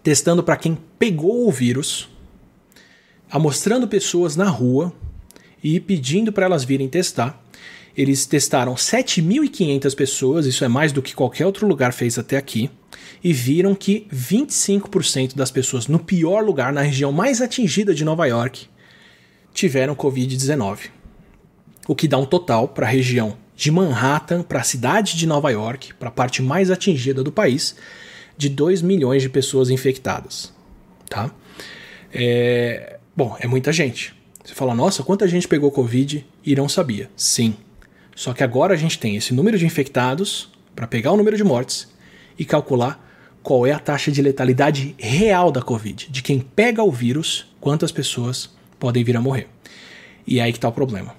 testando para quem pegou o vírus, amostrando pessoas na rua e pedindo para elas virem testar. Eles testaram 7.500 pessoas, isso é mais do que qualquer outro lugar fez até aqui, e viram que 25% das pessoas no pior lugar, na região mais atingida de Nova York, tiveram Covid-19. O que dá um total para a região de Manhattan, para a cidade de Nova York, para a parte mais atingida do país, de 2 milhões de pessoas infectadas. Tá? É... Bom, é muita gente. Você fala, nossa, quanta gente pegou Covid e não sabia. Sim. Só que agora a gente tem esse número de infectados para pegar o número de mortes e calcular qual é a taxa de letalidade real da Covid. De quem pega o vírus, quantas pessoas podem vir a morrer. E é aí que está o problema.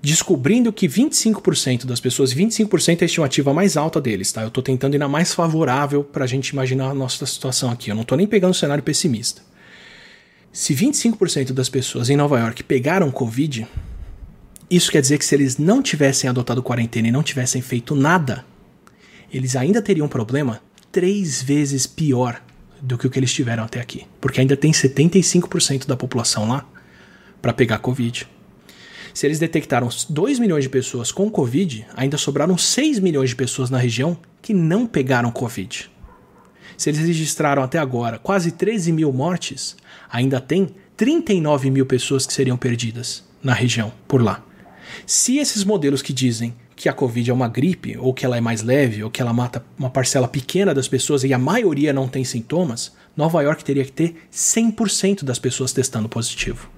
Descobrindo que 25% das pessoas, 25% é a estimativa mais alta deles, tá? Eu estou tentando ir na mais favorável para a gente imaginar a nossa situação aqui. Eu não estou nem pegando o cenário pessimista. Se 25% das pessoas em Nova York pegaram Covid, isso quer dizer que se eles não tivessem adotado quarentena e não tivessem feito nada, eles ainda teriam um problema três vezes pior do que o que eles tiveram até aqui. Porque ainda tem 75% da população lá para pegar Covid. Se eles detectaram 2 milhões de pessoas com Covid, ainda sobraram 6 milhões de pessoas na região que não pegaram Covid. Se eles registraram até agora quase 13 mil mortes, ainda tem 39 mil pessoas que seriam perdidas na região, por lá. Se esses modelos que dizem que a Covid é uma gripe, ou que ela é mais leve, ou que ela mata uma parcela pequena das pessoas e a maioria não tem sintomas, Nova York teria que ter 100% das pessoas testando positivo.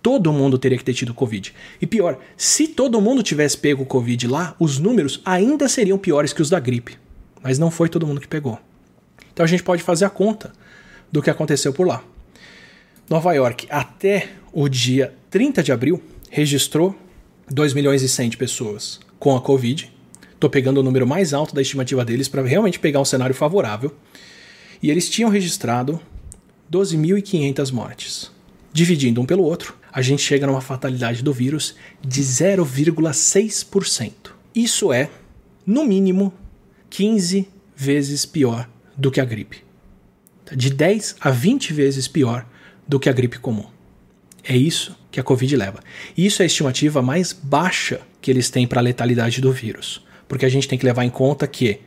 Todo mundo teria que ter tido Covid. E pior, se todo mundo tivesse pego Covid lá, os números ainda seriam piores que os da gripe. Mas não foi todo mundo que pegou. Então a gente pode fazer a conta do que aconteceu por lá. Nova York, até o dia 30 de abril, registrou 2 milhões e 100 de pessoas com a Covid. Estou pegando o número mais alto da estimativa deles para realmente pegar um cenário favorável. E eles tinham registrado 12.500 mortes. Dividindo um pelo outro, a gente chega numa fatalidade do vírus de 0,6%. Isso é, no mínimo, 15 vezes pior do que a gripe. De 10 a 20 vezes pior do que a gripe comum. É isso que a Covid leva. E isso é a estimativa mais baixa que eles têm para a letalidade do vírus. Porque a gente tem que levar em conta que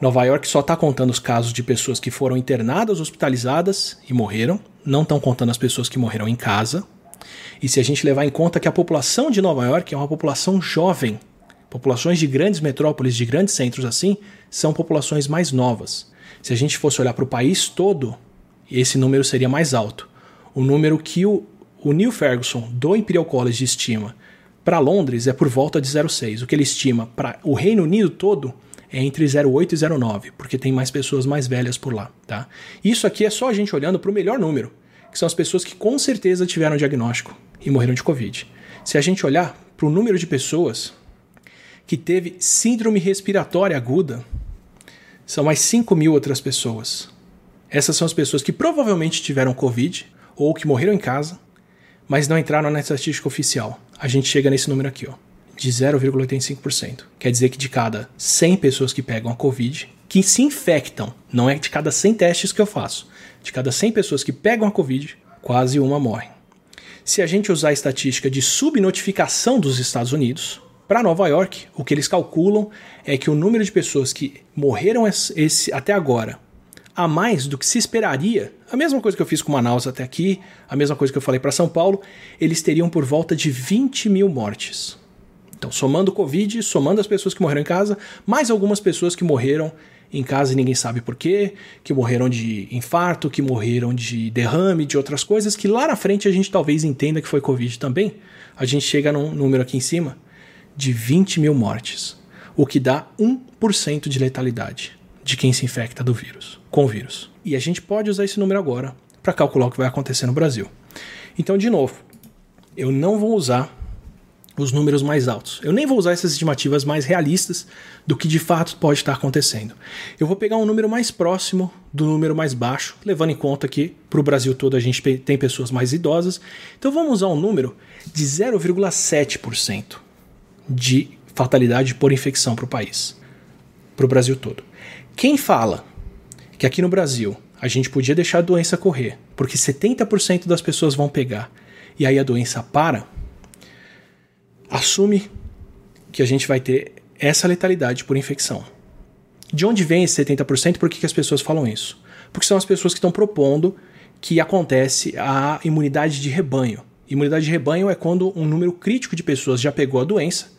Nova York só está contando os casos de pessoas que foram internadas, hospitalizadas e morreram, não estão contando as pessoas que morreram em casa. E se a gente levar em conta que a população de Nova York é uma população jovem, populações de grandes metrópoles, de grandes centros assim, são populações mais novas. Se a gente fosse olhar para o país todo, esse número seria mais alto. O número que o, o Neil Ferguson do Imperial College estima para Londres é por volta de 0,6. O que ele estima para o Reino Unido todo é entre 0,8 e 0,9, porque tem mais pessoas mais velhas por lá. Tá? Isso aqui é só a gente olhando para o melhor número, que são as pessoas que com certeza tiveram diagnóstico e morreram de Covid. Se a gente olhar para o número de pessoas que teve síndrome respiratória aguda, são mais 5 mil outras pessoas. Essas são as pessoas que provavelmente tiveram Covid ou que morreram em casa, mas não entraram na estatística oficial. A gente chega nesse número aqui, ó, de 0,85%. Quer dizer que de cada 100 pessoas que pegam a Covid, que se infectam, não é de cada 100 testes que eu faço, de cada 100 pessoas que pegam a Covid, quase uma morre. Se a gente usar a estatística de subnotificação dos Estados Unidos, para Nova York, o que eles calculam é que o número de pessoas que morreram esse, até agora a mais do que se esperaria, a mesma coisa que eu fiz com Manaus até aqui, a mesma coisa que eu falei para São Paulo, eles teriam por volta de 20 mil mortes. Então, somando o Covid, somando as pessoas que morreram em casa, mais algumas pessoas que morreram em casa e ninguém sabe por quê, que morreram de infarto, que morreram de derrame, de outras coisas, que lá na frente a gente talvez entenda que foi Covid também. A gente chega num número aqui em cima de 20 mil mortes, o que dá 1% de letalidade de quem se infecta do vírus, com o vírus. E a gente pode usar esse número agora para calcular o que vai acontecer no Brasil. Então, de novo, eu não vou usar os números mais altos. Eu nem vou usar essas estimativas mais realistas do que de fato pode estar acontecendo. Eu vou pegar um número mais próximo do número mais baixo, levando em conta que para o Brasil todo a gente tem pessoas mais idosas. Então vamos usar um número de 0,7% de fatalidade por infecção para o país, para o Brasil todo. Quem fala que aqui no Brasil a gente podia deixar a doença correr, porque 70% das pessoas vão pegar e aí a doença para, assume que a gente vai ter essa letalidade por infecção. De onde vem esse 70%? Por que, que as pessoas falam isso? Porque são as pessoas que estão propondo que acontece a imunidade de rebanho. Imunidade de rebanho é quando um número crítico de pessoas já pegou a doença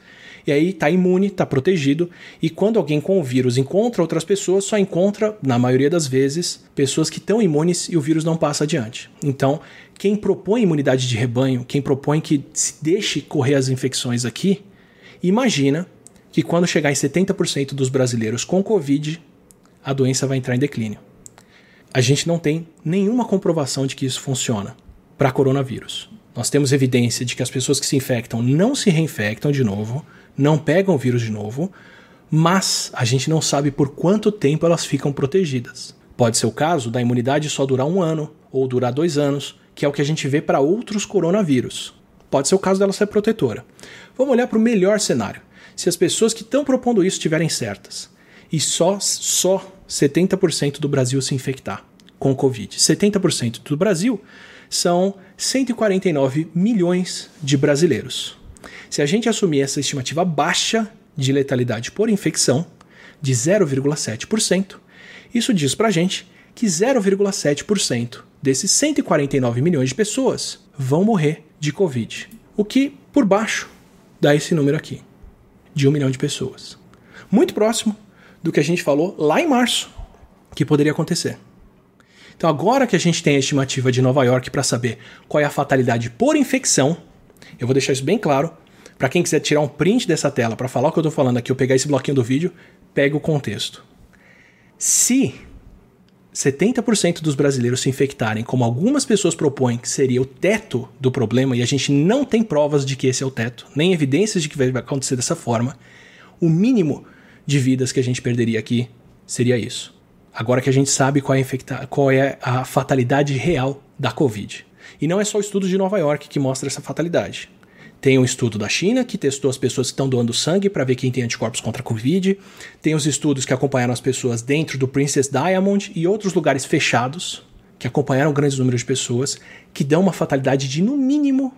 e aí está imune, está protegido, e quando alguém com o vírus encontra outras pessoas, só encontra, na maioria das vezes, pessoas que estão imunes e o vírus não passa adiante. Então, quem propõe imunidade de rebanho, quem propõe que se deixe correr as infecções aqui, imagina que quando chegar em 70% dos brasileiros com Covid, a doença vai entrar em declínio. A gente não tem nenhuma comprovação de que isso funciona para coronavírus. Nós temos evidência de que as pessoas que se infectam não se reinfectam de novo, não pegam o vírus de novo, mas a gente não sabe por quanto tempo elas ficam protegidas. Pode ser o caso da imunidade só durar um ano ou durar dois anos, que é o que a gente vê para outros coronavírus. Pode ser o caso dela ser protetora. Vamos olhar para o melhor cenário. Se as pessoas que estão propondo isso estiverem certas e só, só 70% do Brasil se infectar com Covid, 70% do Brasil são 149 milhões de brasileiros. Se a gente assumir essa estimativa baixa de letalidade por infecção, de 0,7%, isso diz para a gente que 0,7% desses 149 milhões de pessoas vão morrer de Covid. O que, por baixo dá esse número aqui, de um milhão de pessoas. Muito próximo do que a gente falou lá em março, que poderia acontecer. Então, agora que a gente tem a estimativa de Nova York para saber qual é a fatalidade por infecção, eu vou deixar isso bem claro. Para quem quiser tirar um print dessa tela para falar o que eu estou falando aqui, ou pegar esse bloquinho do vídeo, pega o contexto. Se 70% dos brasileiros se infectarem, como algumas pessoas propõem que seria o teto do problema, e a gente não tem provas de que esse é o teto, nem evidências de que vai acontecer dessa forma, o mínimo de vidas que a gente perderia aqui seria isso. Agora que a gente sabe qual é, a, qual é a fatalidade real da Covid. E não é só o estudo de Nova York que mostra essa fatalidade. Tem um estudo da China que testou as pessoas que estão doando sangue para ver quem tem anticorpos contra a Covid. Tem os estudos que acompanharam as pessoas dentro do Princess Diamond e outros lugares fechados que acompanharam grandes números de pessoas que dão uma fatalidade de no mínimo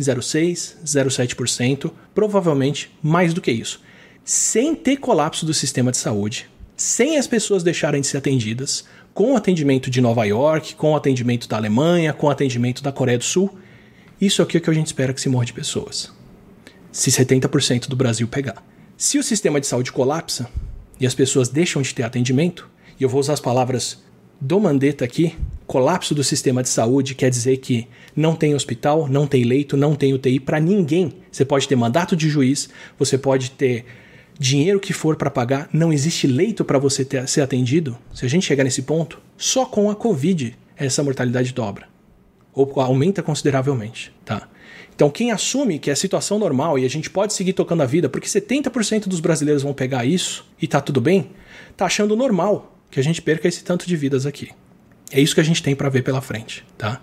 0,6, 0,7%, provavelmente mais do que isso. Sem ter colapso do sistema de saúde, sem as pessoas deixarem de ser atendidas, com o atendimento de Nova York, com o atendimento da Alemanha, com o atendimento da Coreia do Sul isso aqui é o que a gente espera que se morra de pessoas. Se 70% do Brasil pegar. Se o sistema de saúde colapsa e as pessoas deixam de ter atendimento, e eu vou usar as palavras do Mandetta aqui, colapso do sistema de saúde quer dizer que não tem hospital, não tem leito, não tem UTI para ninguém. Você pode ter mandato de juiz, você pode ter dinheiro que for para pagar, não existe leito para você ter, ser atendido. Se a gente chegar nesse ponto, só com a Covid essa mortalidade dobra ou aumenta consideravelmente, tá? Então, quem assume que é situação normal e a gente pode seguir tocando a vida, porque 70% dos brasileiros vão pegar isso e tá tudo bem, tá achando normal que a gente perca esse tanto de vidas aqui. É isso que a gente tem para ver pela frente, tá?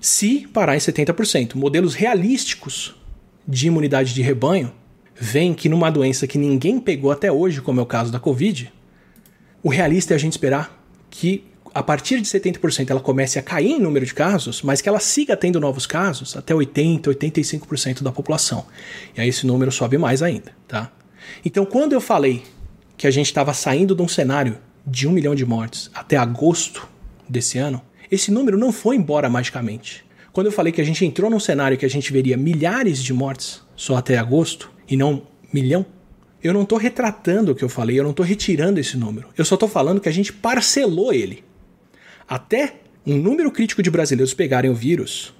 Se parar em 70%, modelos realísticos de imunidade de rebanho veem que numa doença que ninguém pegou até hoje, como é o caso da Covid, o realista é a gente esperar que a partir de 70% ela comece a cair em número de casos, mas que ela siga tendo novos casos até 80, 85% da população. E aí esse número sobe mais ainda, tá? Então, quando eu falei que a gente estava saindo de um cenário de um milhão de mortes até agosto desse ano, esse número não foi embora magicamente. Quando eu falei que a gente entrou num cenário que a gente veria milhares de mortes só até agosto e não milhão, eu não estou retratando o que eu falei, eu não estou retirando esse número. Eu só estou falando que a gente parcelou ele até um número crítico de brasileiros pegarem o vírus,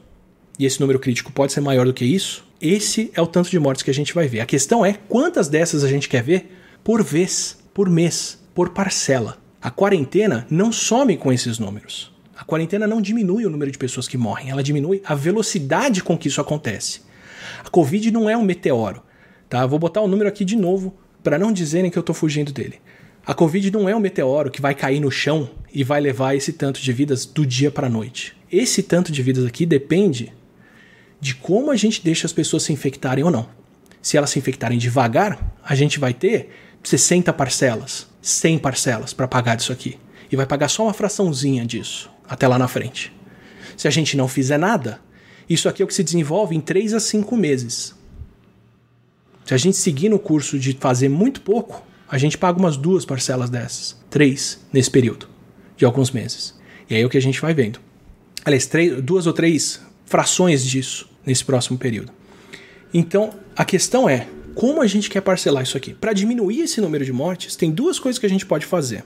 e esse número crítico pode ser maior do que isso, esse é o tanto de mortes que a gente vai ver. A questão é quantas dessas a gente quer ver por vez, por mês, por parcela. A quarentena não some com esses números. A quarentena não diminui o número de pessoas que morrem, ela diminui a velocidade com que isso acontece. A Covid não é um meteoro, tá? Vou botar o número aqui de novo para não dizerem que eu estou fugindo dele. A Covid não é um meteoro que vai cair no chão e vai levar esse tanto de vidas do dia para a noite. Esse tanto de vidas aqui depende de como a gente deixa as pessoas se infectarem ou não. Se elas se infectarem devagar, a gente vai ter 60 parcelas, 100 parcelas para pagar disso aqui. E vai pagar só uma fraçãozinha disso até lá na frente. Se a gente não fizer nada, isso aqui é o que se desenvolve em 3 a 5 meses. Se a gente seguir no curso de fazer muito pouco, a gente paga umas duas parcelas dessas, três nesse período de alguns meses. E aí é o que a gente vai vendo. Aliás, três, duas ou três frações disso nesse próximo período. Então, a questão é como a gente quer parcelar isso aqui. Para diminuir esse número de mortes, tem duas coisas que a gente pode fazer.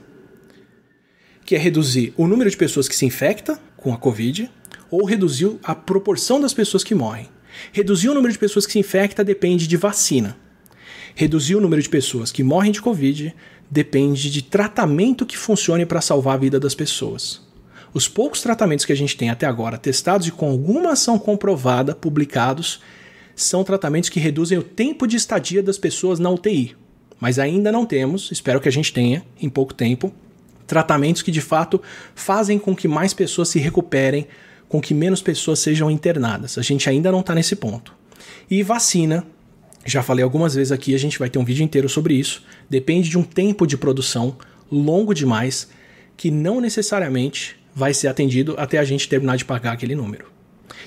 Que é reduzir o número de pessoas que se infectam com a Covid ou reduzir a proporção das pessoas que morrem. Reduzir o número de pessoas que se infectam depende de vacina. Reduzir o número de pessoas que morrem de Covid depende de tratamento que funcione para salvar a vida das pessoas. Os poucos tratamentos que a gente tem até agora, testados e com alguma ação comprovada, publicados, são tratamentos que reduzem o tempo de estadia das pessoas na UTI. Mas ainda não temos, espero que a gente tenha em pouco tempo, tratamentos que de fato fazem com que mais pessoas se recuperem, com que menos pessoas sejam internadas. A gente ainda não está nesse ponto. E vacina já falei algumas vezes aqui, a gente vai ter um vídeo inteiro sobre isso. Depende de um tempo de produção longo demais que não necessariamente vai ser atendido até a gente terminar de pagar aquele número.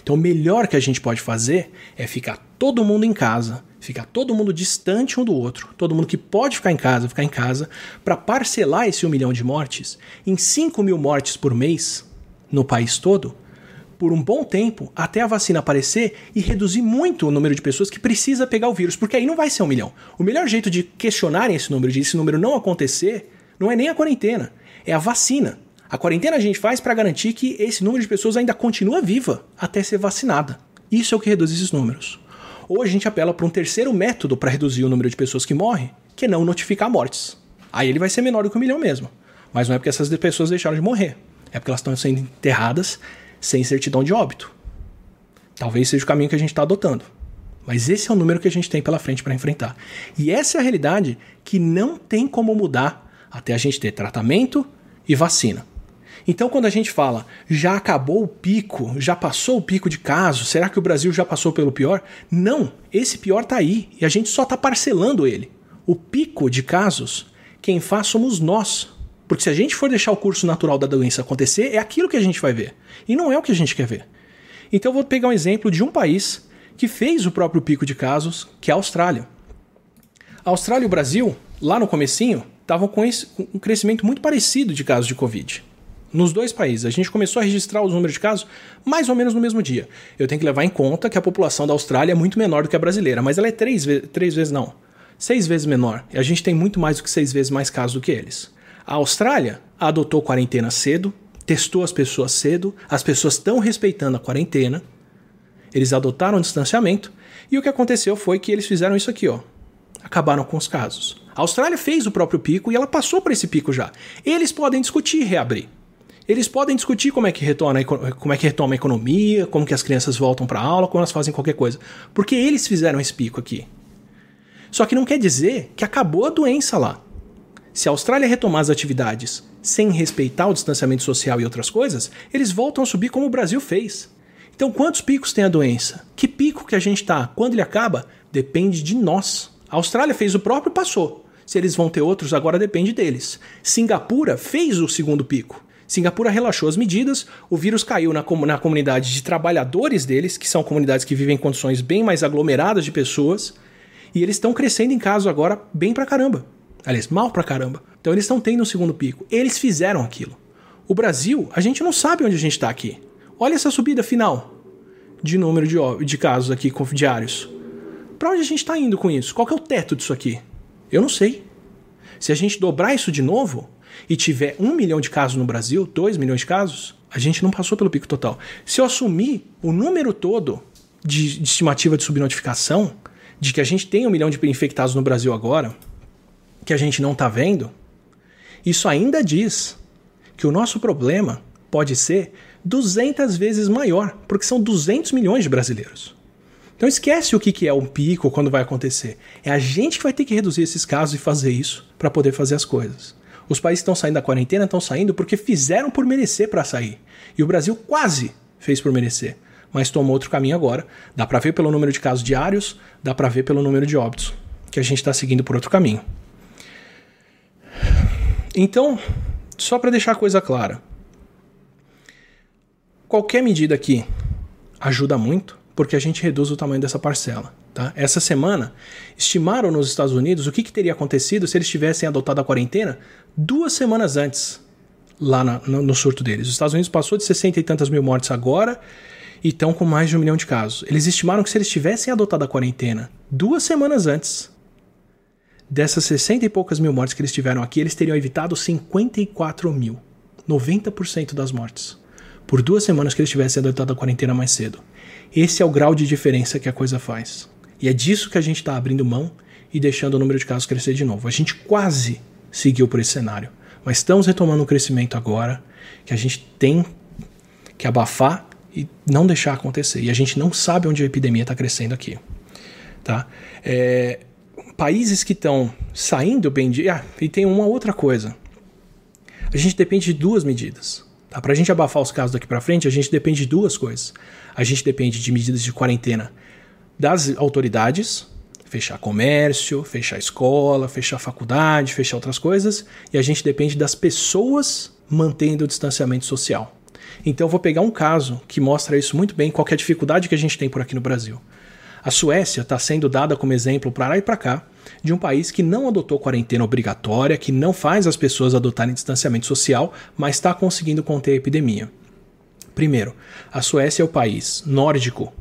Então, o melhor que a gente pode fazer é ficar todo mundo em casa, ficar todo mundo distante um do outro, todo mundo que pode ficar em casa, ficar em casa, para parcelar esse um milhão de mortes em 5 mil mortes por mês no país todo, por um bom tempo até a vacina aparecer e reduzir muito o número de pessoas que precisa pegar o vírus, porque aí não vai ser um milhão. O melhor jeito de questionarem esse número, de esse número não acontecer, não é nem a quarentena, é a vacina. A quarentena a gente faz para garantir que esse número de pessoas ainda continua viva até ser vacinada. Isso é o que reduz esses números. Ou a gente apela para um terceiro método para reduzir o número de pessoas que morrem, que é não notificar mortes. Aí ele vai ser menor do que um milhão mesmo. Mas não é porque essas pessoas deixaram de morrer. É porque elas estão sendo enterradas sem certidão de óbito. Talvez seja o caminho que a gente está adotando. Mas esse é o número que a gente tem pela frente para enfrentar. E essa é a realidade que não tem como mudar até a gente ter tratamento e vacina. Então, quando a gente fala já acabou o pico, já passou o pico de casos, será que o Brasil já passou pelo pior? Não, esse pior está aí e a gente só está parcelando ele. O pico de casos, quem faz somos nós. Porque se a gente for deixar o curso natural da doença acontecer, é aquilo que a gente vai ver. E não é o que a gente quer ver. Então, eu vou pegar um exemplo de um país que fez o próprio pico de casos, que é a Austrália. A Austrália e o Brasil, lá no comecinho, estavam com um crescimento muito parecido de casos de Covid nos dois países. A gente começou a registrar os números de casos mais ou menos no mesmo dia. Eu tenho que levar em conta que a população da Austrália é muito menor do que a brasileira, mas ela é três, ve três vezes não. Seis vezes menor. E a gente tem muito mais do que seis vezes mais casos do que eles. A Austrália adotou quarentena cedo, testou as pessoas cedo, as pessoas estão respeitando a quarentena, eles adotaram o distanciamento, e o que aconteceu foi que eles fizeram isso aqui, ó. Acabaram com os casos. A Austrália fez o próprio pico e ela passou por esse pico já. Eles podem discutir reabrir. Eles podem discutir como é que retoma, como é que retoma a economia, como que as crianças voltam para aula, como elas fazem qualquer coisa. Porque eles fizeram esse pico aqui. Só que não quer dizer que acabou a doença lá. Se a Austrália retomar as atividades sem respeitar o distanciamento social e outras coisas, eles voltam a subir como o Brasil fez. Então, quantos picos tem a doença? Que pico que a gente está? Quando ele acaba? Depende de nós. A Austrália fez o próprio passou. Se eles vão ter outros, agora depende deles. Singapura fez o segundo pico. Singapura relaxou as medidas, o vírus caiu na, com na comunidade de trabalhadores deles, que são comunidades que vivem em condições bem mais aglomeradas de pessoas, e eles estão crescendo em casos agora bem pra caramba. Aliás, mal pra caramba. Então eles estão tendo um segundo pico. Eles fizeram aquilo. O Brasil, a gente não sabe onde a gente está aqui. Olha essa subida final de número de, de casos aqui diários. Para onde a gente está indo com isso? Qual é o teto disso aqui? Eu não sei. Se a gente dobrar isso de novo, e tiver um milhão de casos no Brasil, dois milhões de casos, a gente não passou pelo pico total. Se eu assumir o número todo de, de estimativa de subnotificação, de que a gente tem um milhão de infectados no Brasil agora, que a gente não está vendo, isso ainda diz que o nosso problema pode ser 200 vezes maior, porque são 200 milhões de brasileiros. Então esquece o que é um pico quando vai acontecer. É a gente que vai ter que reduzir esses casos e fazer isso para poder fazer as coisas. Os países estão saindo da quarentena estão saindo porque fizeram por merecer para sair. E o Brasil quase fez por merecer, mas tomou outro caminho agora. Dá para ver pelo número de casos diários, dá para ver pelo número de óbitos, que a gente está seguindo por outro caminho. Então, só para deixar a coisa clara, qualquer medida aqui ajuda muito, porque a gente reduz o tamanho dessa parcela. Tá? Essa semana, estimaram nos Estados Unidos o que, que, teria acontecido se eles tivessem adotado a quarentena duas semanas antes, lá na, no, no, surto deles. Os Estados Unidos passou de 60 e tantas mil mortes agora e estão com mais de um milhão de casos. Eles estimaram que se eles tivessem adotado a quarentena duas semanas antes, dessas 60 e poucas mil mortes que eles tiveram aqui, eles teriam evitado 54 mil. 90% das mortes. Por duas semanas que eles tivessem adotado a quarentena mais cedo. Esse é o grau de diferença que a coisa faz. E é disso que a gente está abrindo mão e deixando o número de casos crescer de novo. A gente quase seguiu por esse cenário, mas estamos retomando um crescimento agora que a gente tem que abafar e não deixar acontecer. E a gente não sabe onde a epidemia está crescendo aqui. Tá? É, países que estão saindo bem de. Ah, e tem uma outra coisa. A gente depende de duas medidas. Tá? Para a gente abafar os casos daqui para frente, a gente depende de duas coisas. A gente depende de medidas de quarentena das autoridades, fechar comércio, fechar escola, fechar faculdade, fechar outras coisas, e a gente depende das pessoas mantendo o distanciamento social. Então eu vou pegar um caso que mostra isso muito bem, qual é a dificuldade que a gente tem por aqui no Brasil. A Suécia está sendo dada como exemplo para lá e para cá de um país que não adotou quarentena obrigatória, que não faz as pessoas adotarem distanciamento social, mas está conseguindo conter a epidemia. Primeiro, a Suécia é o país nórdico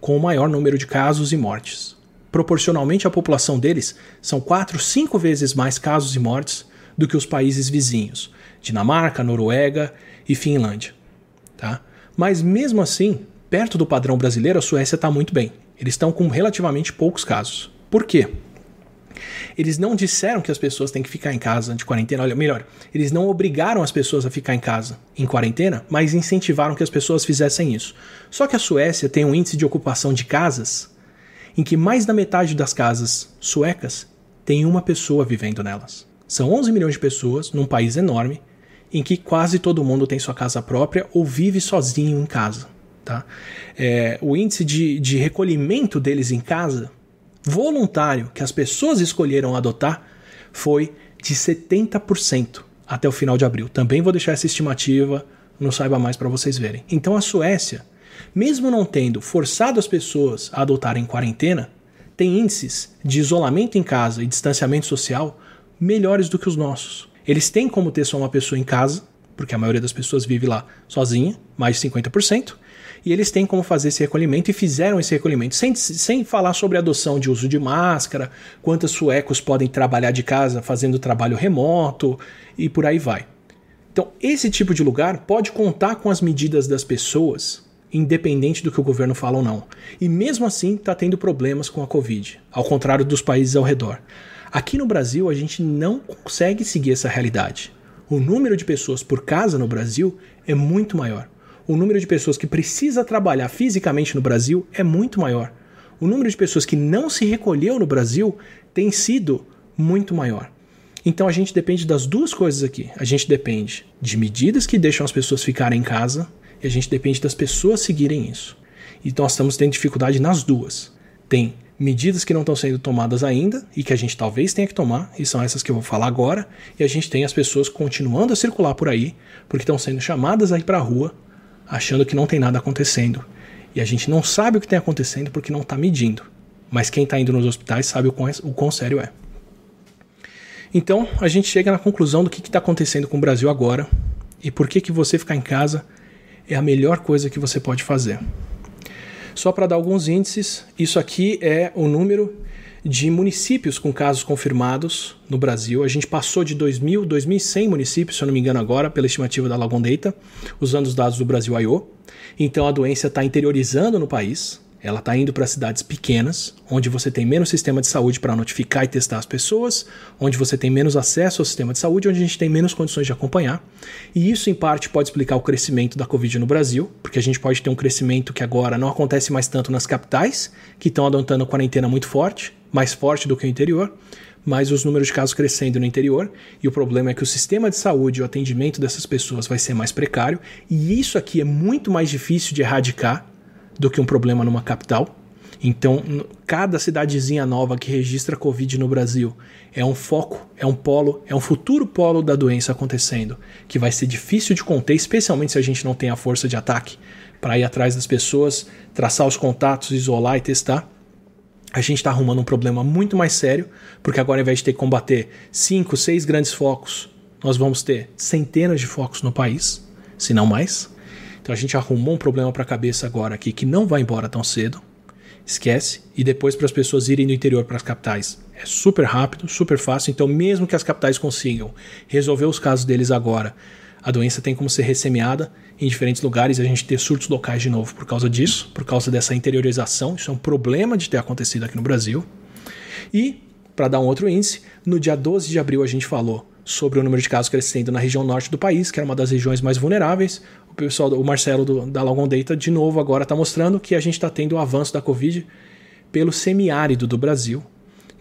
com o maior número de casos e mortes. Proporcionalmente à população deles, são 4, 5 vezes mais casos e mortes do que os países vizinhos, Dinamarca, Noruega e Finlândia. Tá? Mas mesmo assim, perto do padrão brasileiro, a Suécia está muito bem. Eles estão com relativamente poucos casos. Por quê? Eles não disseram que as pessoas têm que ficar em casa de quarentena. Olha, melhor, eles não obrigaram as pessoas a ficar em casa em quarentena, mas incentivaram que as pessoas fizessem isso. Só que a Suécia tem um índice de ocupação de casas em que mais da metade das casas suecas tem uma pessoa vivendo nelas. São 11 milhões de pessoas num país enorme em que quase todo mundo tem sua casa própria ou vive sozinho em casa. Tá? É, o índice de, de recolhimento deles em casa voluntário que as pessoas escolheram adotar foi de 70% até o final de abril. Também vou deixar essa estimativa no Saiba Mais para vocês verem. Então a Suécia, mesmo não tendo forçado as pessoas a adotarem quarentena, tem índices de isolamento em casa e distanciamento social melhores do que os nossos. Eles têm como ter só uma pessoa em casa, porque a maioria das pessoas vive lá sozinha, mais de 50%, e eles têm como fazer esse recolhimento e fizeram esse recolhimento, sem, sem falar sobre adoção de uso de máscara, quantos suecos podem trabalhar de casa fazendo trabalho remoto e por aí vai. Então, esse tipo de lugar pode contar com as medidas das pessoas, independente do que o governo fala ou não. E mesmo assim está tendo problemas com a Covid, ao contrário dos países ao redor. Aqui no Brasil, a gente não consegue seguir essa realidade. O número de pessoas por casa no Brasil é muito maior o número de pessoas que precisa trabalhar fisicamente no Brasil é muito maior. O número de pessoas que não se recolheu no Brasil tem sido muito maior. Então a gente depende das duas coisas aqui. A gente depende de medidas que deixam as pessoas ficarem em casa e a gente depende das pessoas seguirem isso. E nós estamos tendo dificuldade nas duas. Tem medidas que não estão sendo tomadas ainda e que a gente talvez tenha que tomar, e são essas que eu vou falar agora, e a gente tem as pessoas continuando a circular por aí, porque estão sendo chamadas aí para a rua achando que não tem nada acontecendo. E a gente não sabe o que tem acontecendo porque não está medindo. Mas quem está indo nos hospitais sabe o quão, o quão sério é. Então a gente chega na conclusão do que está acontecendo com o Brasil agora e por que, que você ficar em casa é a melhor coisa que você pode fazer. Só para dar alguns índices, isso aqui é o número de municípios com casos confirmados no Brasil. A gente passou de 2.000, 2.100 municípios, se eu não me engano agora, pela estimativa da Lagon Data, usando os dados do Brasil I.O. Então a doença está interiorizando no país, ela está indo para cidades pequenas, onde você tem menos sistema de saúde para notificar e testar as pessoas, onde você tem menos acesso ao sistema de saúde, onde a gente tem menos condições de acompanhar. E isso, em parte, pode explicar o crescimento da Covid no Brasil, porque a gente pode ter um crescimento que agora não acontece mais tanto nas capitais, que estão adotando quarentena muito forte, mais forte do que o interior, mas os números de casos crescendo no interior, e o problema é que o sistema de saúde e o atendimento dessas pessoas vai ser mais precário, e isso aqui é muito mais difícil de erradicar do que um problema numa capital. Então, cada cidadezinha nova que registra Covid no Brasil é um foco, é um polo, é um futuro polo da doença acontecendo, que vai ser difícil de conter, especialmente se a gente não tem a força de ataque para ir atrás das pessoas, traçar os contatos, isolar e testar a gente está arrumando um problema muito mais sério, porque agora, ao invés de ter que combater cinco, seis grandes focos, nós vamos ter centenas de focos no país, se não mais. Então a gente arrumou um problema para a cabeça agora aqui que não vai embora tão cedo. Esquece. E depois para as pessoas irem do interior para as capitais. É super rápido, super fácil. Então, mesmo que as capitais consigam resolver os casos deles agora, a doença tem como ser ressemeada em diferentes lugares e a gente ter surtos locais de novo por causa disso, por causa dessa interiorização. Isso é um problema de ter acontecido aqui no Brasil. E, para dar um outro índice, no dia 12 de abril a gente falou sobre o número de casos crescendo na região norte do país, que era uma das regiões mais vulneráveis. O pessoal, o Marcelo do, da Logon Data, de novo agora está mostrando que a gente está tendo o avanço da Covid pelo semiárido do Brasil,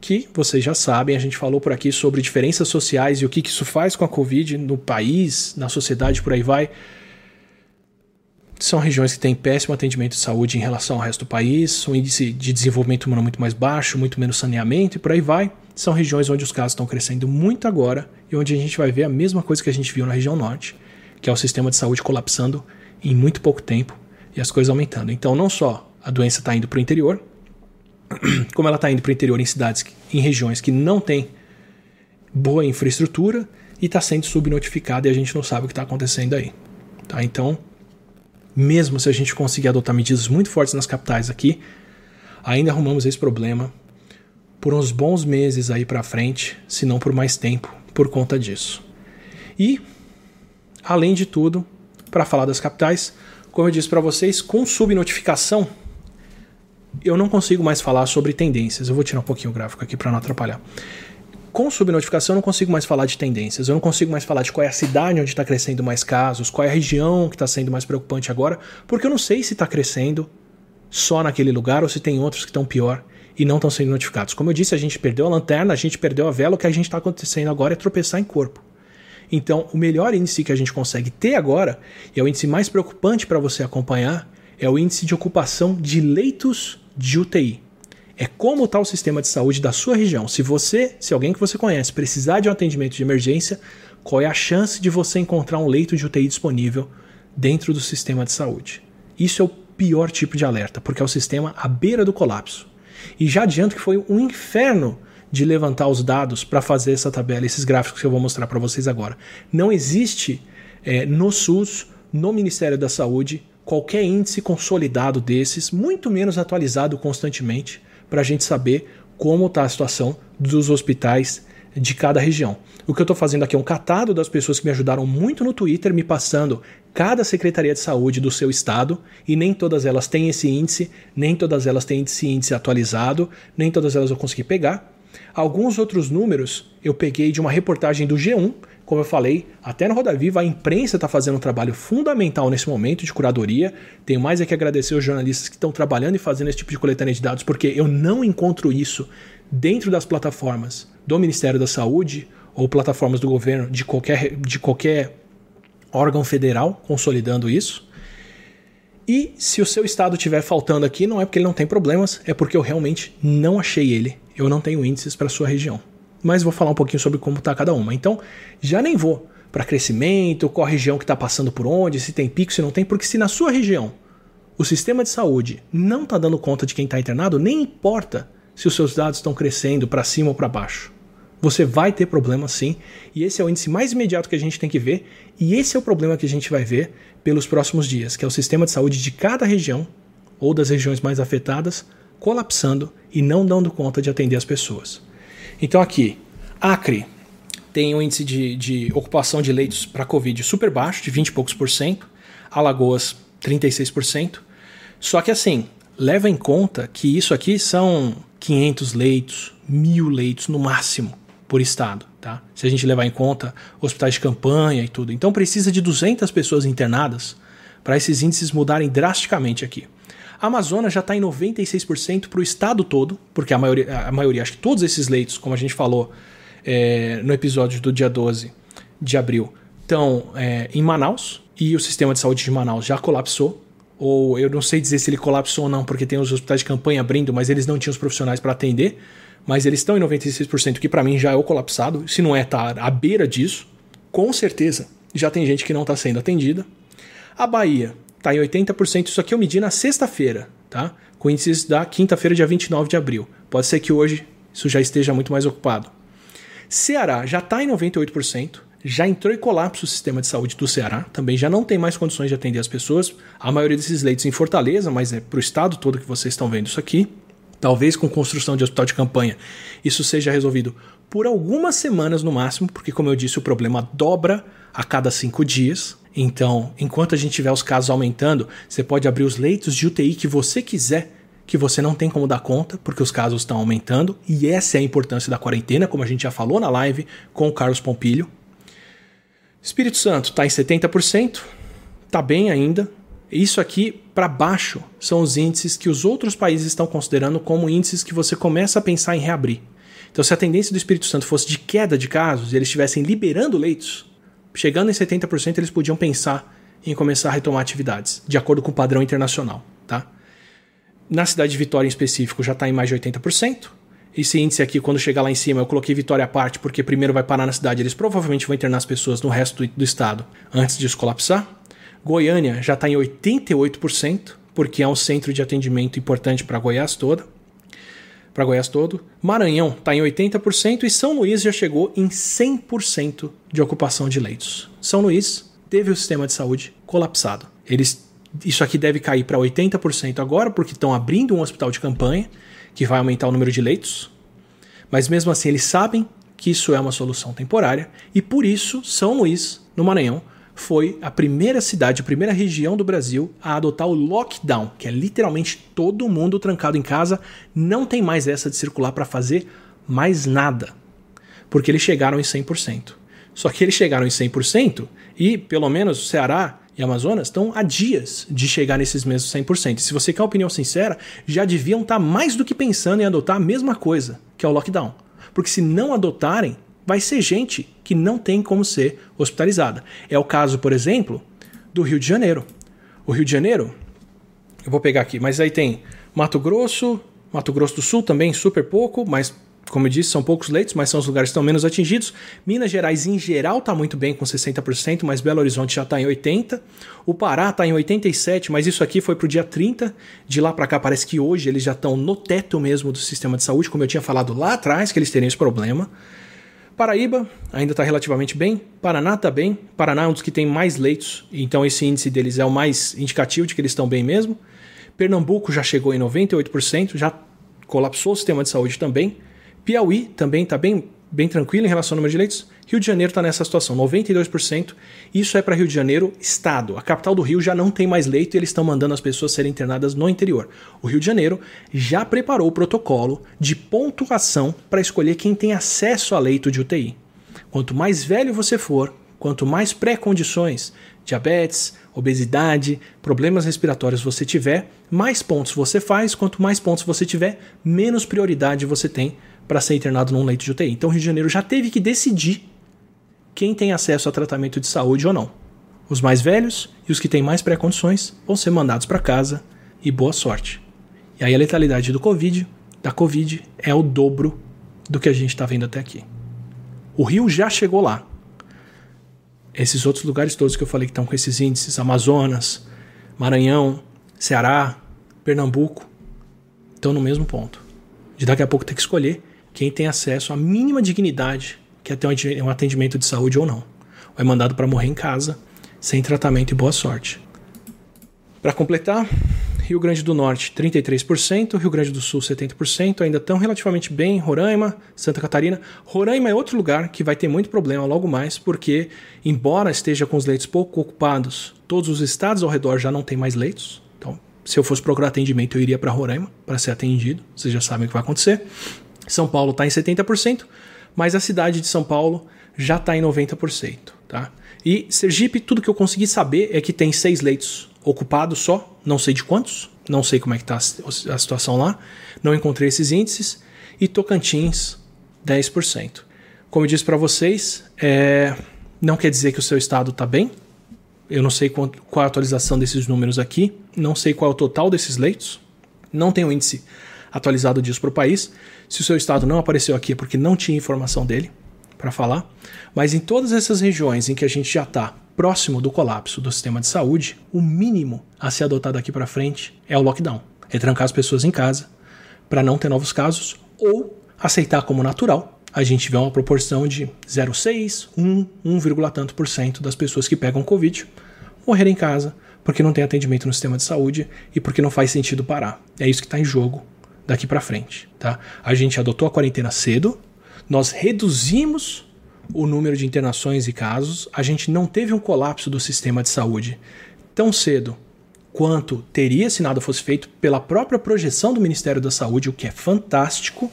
que vocês já sabem, a gente falou por aqui sobre diferenças sociais e o que, que isso faz com a Covid no país, na sociedade, por aí vai. São regiões que têm péssimo atendimento de saúde em relação ao resto do país, um índice de desenvolvimento humano muito mais baixo, muito menos saneamento e por aí vai. São regiões onde os casos estão crescendo muito agora e onde a gente vai ver a mesma coisa que a gente viu na região norte, que é o sistema de saúde colapsando em muito pouco tempo e as coisas aumentando. Então, não só a doença está indo para o interior, como ela está indo para o interior em cidades, em regiões que não têm boa infraestrutura e está sendo subnotificada e a gente não sabe o que está acontecendo aí. Tá? Então, mesmo se a gente conseguir adotar medidas muito fortes nas capitais aqui, ainda arrumamos esse problema por uns bons meses aí para frente, se não por mais tempo, por conta disso. E, além de tudo, para falar das capitais, como eu disse para vocês, com subnotificação, eu não consigo mais falar sobre tendências. Eu vou tirar um pouquinho o gráfico aqui para não atrapalhar. Com subnotificação, eu não consigo mais falar de tendências. Eu não consigo mais falar de qual é a cidade onde está crescendo mais casos, qual é a região que está sendo mais preocupante agora, porque eu não sei se está crescendo só naquele lugar ou se tem outros que estão pior e não estão sendo notificados. Como eu disse, a gente perdeu a lanterna, a gente perdeu a vela, o que a gente está acontecendo agora é tropeçar em corpo. Então, o melhor índice que a gente consegue ter agora, e é o índice mais preocupante para você acompanhar, é o índice de ocupação de leitos de UTI. É como está o sistema de saúde da sua região. Se você, se alguém que você conhece precisar de um atendimento de emergência, qual é a chance de você encontrar um leito de UTI disponível dentro do sistema de saúde? Isso é o pior tipo de alerta, porque é o sistema à beira do colapso. E já adianto que foi um inferno de levantar os dados para fazer essa tabela, esses gráficos que eu vou mostrar para vocês agora. Não existe é, no SUS, no Ministério da Saúde, qualquer índice consolidado desses, muito menos atualizado constantemente, para a gente saber como está a situação dos hospitais de cada região. O que eu estou fazendo aqui é um catado das pessoas que me ajudaram muito no Twitter, me passando cada secretaria de saúde do seu estado, e nem todas elas têm esse índice, nem todas elas têm esse índice atualizado, nem todas elas eu consegui pegar. Alguns outros números eu peguei de uma reportagem do G1, como eu falei, até no Roda Viva a imprensa está fazendo um trabalho fundamental nesse momento de curadoria. Tenho mais é que agradecer os jornalistas que estão trabalhando e fazendo esse tipo de coletânea de dados, porque eu não encontro isso dentro das plataformas do Ministério da Saúde ou plataformas do governo de qualquer, de qualquer órgão federal consolidando isso. E se o seu estado estiver faltando aqui, não é porque ele não tem problemas, é porque eu realmente não achei ele eu não tenho índices para sua região. Mas vou falar um pouquinho sobre como está cada uma. Então, já nem vou para crescimento, qual região que está passando por onde, se tem pico, se não tem, porque se na sua região o sistema de saúde não está dando conta de quem está internado, nem importa se os seus dados estão crescendo para cima ou para baixo. Você vai ter problema sim, e esse é o índice mais imediato que a gente tem que ver, e esse é o problema que a gente vai ver pelos próximos dias, que é o sistema de saúde de cada região ou das regiões mais afetadas colapsando e não dando conta de atender as pessoas. Então aqui, Acre tem um índice de, de ocupação de leitos para Covid super baixo, de 20 e poucos por cento, Alagoas 36%. Só que assim, leva em conta que isso aqui são 500 leitos, mil leitos no máximo por estado, tá? Se a gente levar em conta hospitais de campanha e tudo. Então precisa de 200 pessoas internadas para esses índices mudarem drasticamente aqui. A Amazonas já está em 96% para o estado todo, porque a maioria, a maioria, acho que todos esses leitos, como a gente falou é, no episódio do dia 12 de abril, estão é, em Manaus e o sistema de saúde de Manaus já colapsou. Ou eu não sei dizer se ele colapsou ou não, porque tem os hospitais de campanha abrindo, mas eles não tinham os profissionais para atender. Mas eles estão em 96%, que para mim já é o colapsado. Se não é, tá à beira disso. Com certeza já tem gente que não está sendo atendida. A Bahia está em 80%. Isso aqui eu medi na sexta-feira, tá? Com índices da quinta-feira, dia 29 de abril. Pode ser que hoje isso já esteja muito mais ocupado. Ceará já está em 98%. Já entrou em colapso o sistema de saúde do Ceará, também já não tem mais condições de atender as pessoas. A maioria desses leitos em Fortaleza, mas é para o estado todo que vocês estão vendo isso aqui. Talvez com construção de hospital de campanha isso seja resolvido por algumas semanas no máximo, porque, como eu disse, o problema dobra a cada cinco dias. Então, enquanto a gente tiver os casos aumentando, você pode abrir os leitos de UTI que você quiser, que você não tem como dar conta, porque os casos estão aumentando, e essa é a importância da quarentena, como a gente já falou na live com o Carlos Pompilho. Espírito Santo está em 70%, está bem ainda. Isso aqui para baixo são os índices que os outros países estão considerando como índices que você começa a pensar em reabrir. Então, se a tendência do Espírito Santo fosse de queda de casos e eles estivessem liberando leitos, chegando em 70%, eles podiam pensar em começar a retomar atividades, de acordo com o padrão internacional. Tá? Na cidade de Vitória em específico já está em mais de 80%. Esse índice aqui, quando chegar lá em cima, eu coloquei Vitória à parte, porque primeiro vai parar na cidade, eles provavelmente vão internar as pessoas no resto do, do estado antes disso colapsar. Goiânia já está em 88%, porque é um centro de atendimento importante para Goiás toda para Goiás todo. Maranhão está em 80% e São Luís já chegou em 100% de ocupação de leitos. São Luís teve o sistema de saúde colapsado. Eles Isso aqui deve cair para 80% agora, porque estão abrindo um hospital de campanha, que vai aumentar o número de leitos. Mas mesmo assim, eles sabem que isso é uma solução temporária e por isso São Luís, no Maranhão, foi a primeira cidade, a primeira região do Brasil a adotar o lockdown, que é literalmente todo mundo trancado em casa, não tem mais essa de circular para fazer mais nada. Porque eles chegaram em 100%. Só que eles chegaram em 100% e, pelo menos, Ceará e Amazonas estão a dias de chegar nesses mesmos 100%. E se você quer uma opinião sincera, já deviam estar tá mais do que pensando em adotar a mesma coisa, que é o lockdown. Porque se não adotarem, vai ser gente que não tem como ser hospitalizada. É o caso, por exemplo, do Rio de Janeiro. O Rio de Janeiro, eu vou pegar aqui, mas aí tem Mato Grosso, Mato Grosso do Sul também, super pouco, mas como eu disse, são poucos leitos, mas são os lugares que estão menos atingidos. Minas Gerais, em geral, está muito bem, com 60%, mas Belo Horizonte já está em 80%. O Pará está em 87%, mas isso aqui foi para o dia 30. De lá para cá, parece que hoje eles já estão no teto mesmo do sistema de saúde, como eu tinha falado lá atrás, que eles teriam esse problema. Paraíba ainda está relativamente bem. Paraná está bem. Paraná é um dos que tem mais leitos, então esse índice deles é o mais indicativo de que eles estão bem mesmo. Pernambuco já chegou em 98%, já colapsou o sistema de saúde também. Piauí também está bem, bem tranquilo em relação ao número de leitos. Rio de Janeiro está nessa situação, 92%. Isso é para Rio de Janeiro, estado. A capital do Rio já não tem mais leito e eles estão mandando as pessoas serem internadas no interior. O Rio de Janeiro já preparou o protocolo de pontuação para escolher quem tem acesso a leito de UTI. Quanto mais velho você for, quanto mais pré-condições, diabetes, obesidade, problemas respiratórios você tiver, mais pontos você faz. Quanto mais pontos você tiver, menos prioridade você tem para ser internado num leito de UTI. Então o Rio de Janeiro já teve que decidir quem tem acesso a tratamento de saúde ou não. Os mais velhos e os que têm mais pré-condições vão ser mandados para casa e boa sorte. E aí a letalidade do Covid, da Covid, é o dobro do que a gente está vendo até aqui. O Rio já chegou lá. Esses outros lugares todos que eu falei que estão com esses índices, Amazonas, Maranhão, Ceará, Pernambuco, estão no mesmo ponto. De daqui a pouco ter que escolher quem tem acesso à mínima dignidade, que é ter um atendimento de saúde ou não. Ou é mandado para morrer em casa, sem tratamento e boa sorte. Para completar, Rio Grande do Norte 33%, Rio Grande do Sul 70%, ainda estão relativamente bem, Roraima, Santa Catarina. Roraima é outro lugar que vai ter muito problema logo mais, porque, embora esteja com os leitos pouco ocupados, todos os estados ao redor já não têm mais leitos. Então, se eu fosse procurar atendimento, eu iria para Roraima para ser atendido. Vocês já sabem o que vai acontecer. São Paulo está em 70%, mas a cidade de São Paulo já está em 90%. Tá? E Sergipe, tudo que eu consegui saber é que tem seis leitos ocupados só, não sei de quantos, não sei como é que está a situação lá, não encontrei esses índices. E Tocantins, 10%. Como eu disse para vocês, é, não quer dizer que o seu estado está bem. Eu não sei qual, é a atualização desses números aqui, não sei qual é o total desses leitos, não tem o índice atualizado disso para o país. Se o seu estado não apareceu aqui é porque não tinha informação dele para falar. Mas em todas essas regiões em que a gente já está próximo do colapso do sistema de saúde, o mínimo a ser adotado aqui para frente é o lockdown. É trancar as pessoas em casa para não ter novos casos ou aceitar como natural a gente vê uma proporção de 0,6, 1, 1, tanto por cento das pessoas que pegam Covid morrer em casa porque não tem atendimento no sistema de saúde e porque não faz sentido parar. É isso que está em jogo daqui para frente, tá? A gente adotou a quarentena cedo, nós reduzimos o número de internações e casos, a gente não teve um colapso do sistema de saúde tão cedo quanto teria se nada fosse feito pela própria projeção do Ministério da Saúde, o que é fantástico,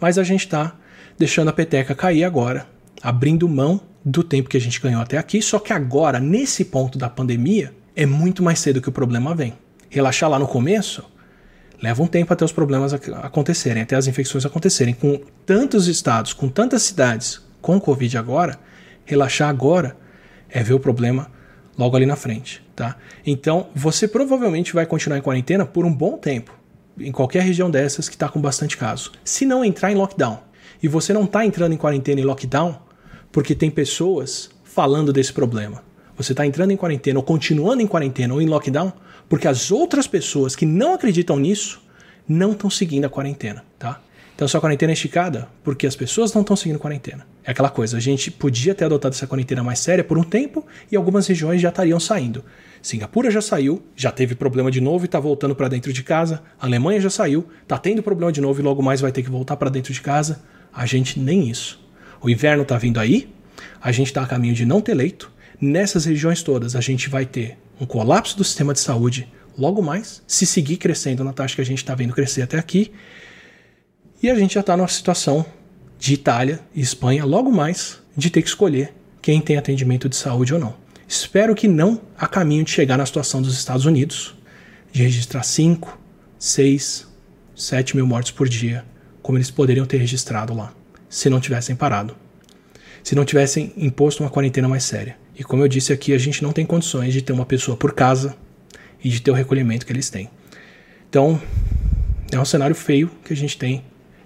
mas a gente está deixando a peteca cair agora, abrindo mão do tempo que a gente ganhou até aqui, só que agora, nesse ponto da pandemia, é muito mais cedo que o problema vem. Relaxar lá no começo Leva um tempo até os problemas acontecerem, até as infecções acontecerem. Com tantos estados, com tantas cidades com Covid agora, relaxar agora é ver o problema logo ali na frente, tá? Então, você provavelmente vai continuar em quarentena por um bom tempo, em qualquer região dessas que está com bastante caso. Se não entrar em lockdown, e você não está entrando em quarentena e lockdown, porque tem pessoas falando desse problema. Você está entrando em quarentena ou continuando em quarentena ou em lockdown porque as outras pessoas que não acreditam nisso não estão seguindo a quarentena, tá? Então sua quarentena é esticada porque as pessoas não estão seguindo quarentena. É aquela coisa, a gente podia ter adotado essa quarentena mais séria por um tempo e algumas regiões já estariam saindo. Singapura já saiu, já teve problema de novo e está voltando para dentro de casa. A Alemanha já saiu, está tendo problema de novo e logo mais vai ter que voltar para dentro de casa. A gente nem isso. O inverno está vindo aí, a gente está a caminho de não ter leito. Nessas regiões todas, a gente vai ter um colapso do sistema de saúde logo mais, se seguir crescendo na taxa que a gente está vendo crescer até aqui. E a gente já está numa situação de Itália e Espanha logo mais de ter que escolher quem tem atendimento de saúde ou não. Espero que não a caminho de chegar na situação dos Estados Unidos, de registrar 5, 6, 7 mil mortes por dia, como eles poderiam ter registrado lá, se não tivessem parado. Se não tivessem imposto uma quarentena mais séria. E como eu disse aqui, a gente não tem condições de ter uma pessoa por casa e de ter o recolhimento que eles têm. Então, é um cenário feio que a gente tem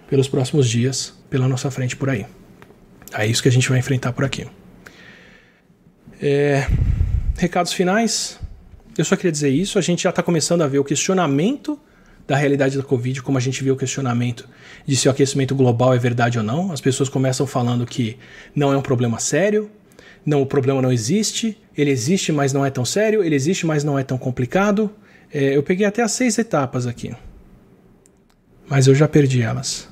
pelos próximos dias pela nossa frente por aí. É isso que a gente vai enfrentar por aqui. É, recados finais. Eu só queria dizer isso. A gente já está começando a ver o questionamento da realidade da Covid, como a gente viu o questionamento de se o aquecimento global é verdade ou não. As pessoas começam falando que não é um problema sério, não, o problema não existe, ele existe, mas não é tão sério, ele existe, mas não é tão complicado. É, eu peguei até as seis etapas aqui, mas eu já perdi elas.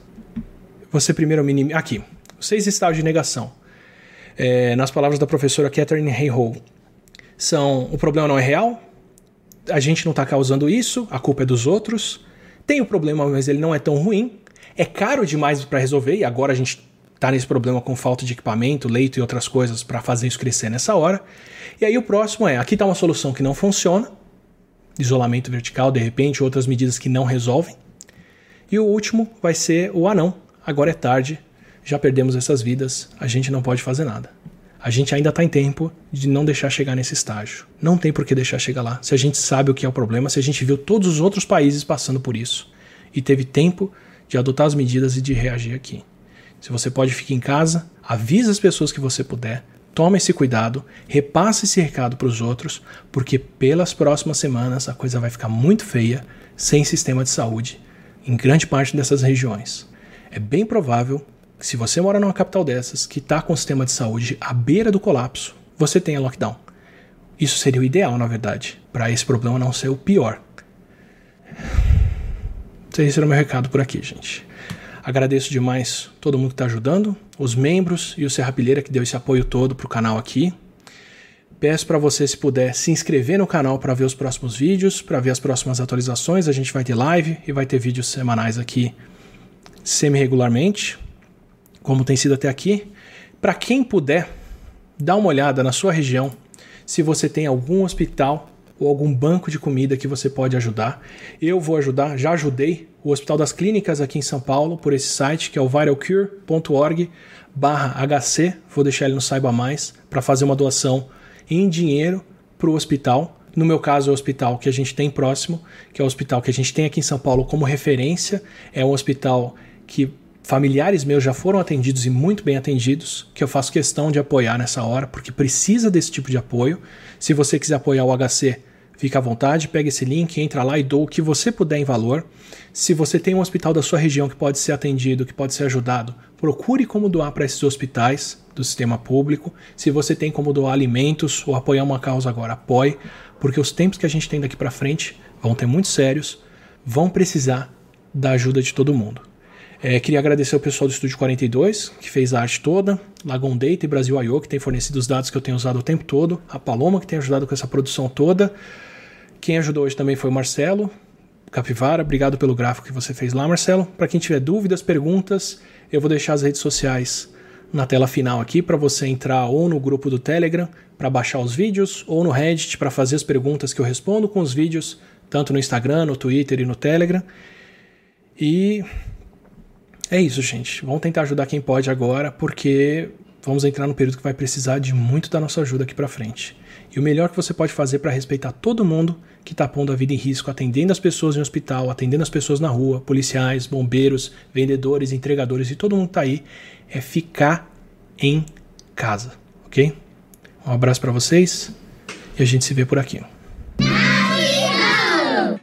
Você primeiro minimiza. Aqui. Seis estágios de negação. É, nas palavras da professora Catherine Hayhoe, são o problema não é real, a gente não está causando isso, a culpa é dos outros. Tem o problema, mas ele não é tão ruim. É caro demais para resolver e agora a gente está nesse problema com falta de equipamento, leito e outras coisas para fazer isso crescer nessa hora. E aí o próximo é: aqui está uma solução que não funciona, isolamento vertical, de repente, outras medidas que não resolvem. E o último vai ser o ah não, agora é tarde, já perdemos essas vidas, a gente não pode fazer nada. A gente ainda está em tempo de não deixar chegar nesse estágio. Não tem por que deixar chegar lá. Se a gente sabe o que é o problema, se a gente viu todos os outros países passando por isso e teve tempo de adotar as medidas e de reagir aqui. Se você pode, ficar em casa, avisa as pessoas que você puder, tome esse cuidado, repasse esse recado para os outros, porque pelas próximas semanas a coisa vai ficar muito feia sem sistema de saúde em grande parte dessas regiões. É bem provável que se você mora numa capital dessas, que está com o sistema de saúde à beira do colapso, você tenha lockdown. Isso seria o ideal, na verdade, para esse problema não ser o pior. Esse era o meu recado por aqui, gente. Agradeço demais todo mundo que está ajudando, os membros e o Serrapilheira que deu esse apoio todo para o canal aqui. Peço para você, se puder, se inscrever no canal para ver os próximos vídeos, para ver as próximas atualizações. A gente vai ter live e vai ter vídeos semanais aqui semi-regularmente, como tem sido até aqui. Para quem puder, dá uma olhada na sua região se você tem algum hospital ou algum banco de comida que você pode ajudar. Eu vou ajudar, já ajudei o Hospital das Clínicas aqui em São Paulo por esse site que é o viralcure.org HC, vou deixar ele no Saiba Mais, para fazer uma doação em dinheiro para o hospital. No meu caso, é o hospital que a gente tem próximo, que é o hospital que a gente tem aqui em São Paulo como referência. É um hospital que familiares meus já foram atendidos e muito bem atendidos, que eu faço questão de apoiar nessa hora, porque precisa desse tipo de apoio. Se você quiser apoiar o HC, fica à vontade, pega esse link, entra lá e doa o que você puder em valor. Se você tem um hospital da sua região que pode ser atendido, que pode ser ajudado, procure como doar para esses hospitais do sistema público. Se você tem como doar alimentos ou apoiar uma causa agora, apoie, porque os tempos que a gente tem daqui para frente vão ter muito sérios, vão precisar da ajuda de todo mundo. É, queria agradecer ao pessoal do Estúdio 42, que fez a arte toda, Lagon Data e Brasil I.O., que tem fornecido os dados que eu tenho usado o tempo todo, a Paloma, que tem ajudado com essa produção toda. Quem ajudou hoje também foi o Marcelo Capivara. Obrigado pelo gráfico que você fez lá, Marcelo. Para quem tiver dúvidas, perguntas, eu vou deixar as redes sociais na tela final aqui para você entrar ou no grupo do Telegram para baixar os vídeos ou no Reddit para fazer as perguntas que eu respondo com os vídeos, tanto no Instagram, no Twitter e no Telegram. E é isso, gente. Vamos tentar ajudar quem pode agora, porque vamos entrar no período que vai precisar de muito da nossa ajuda aqui para frente. E o melhor que você pode fazer para respeitar todo mundo que está pondo a vida em risco, atendendo as pessoas em hospital, atendendo as pessoas na rua, policiais, bombeiros, vendedores, entregadores e todo mundo que está aí, é ficar em casa, ok? Um abraço para vocês e a gente se vê por aqui.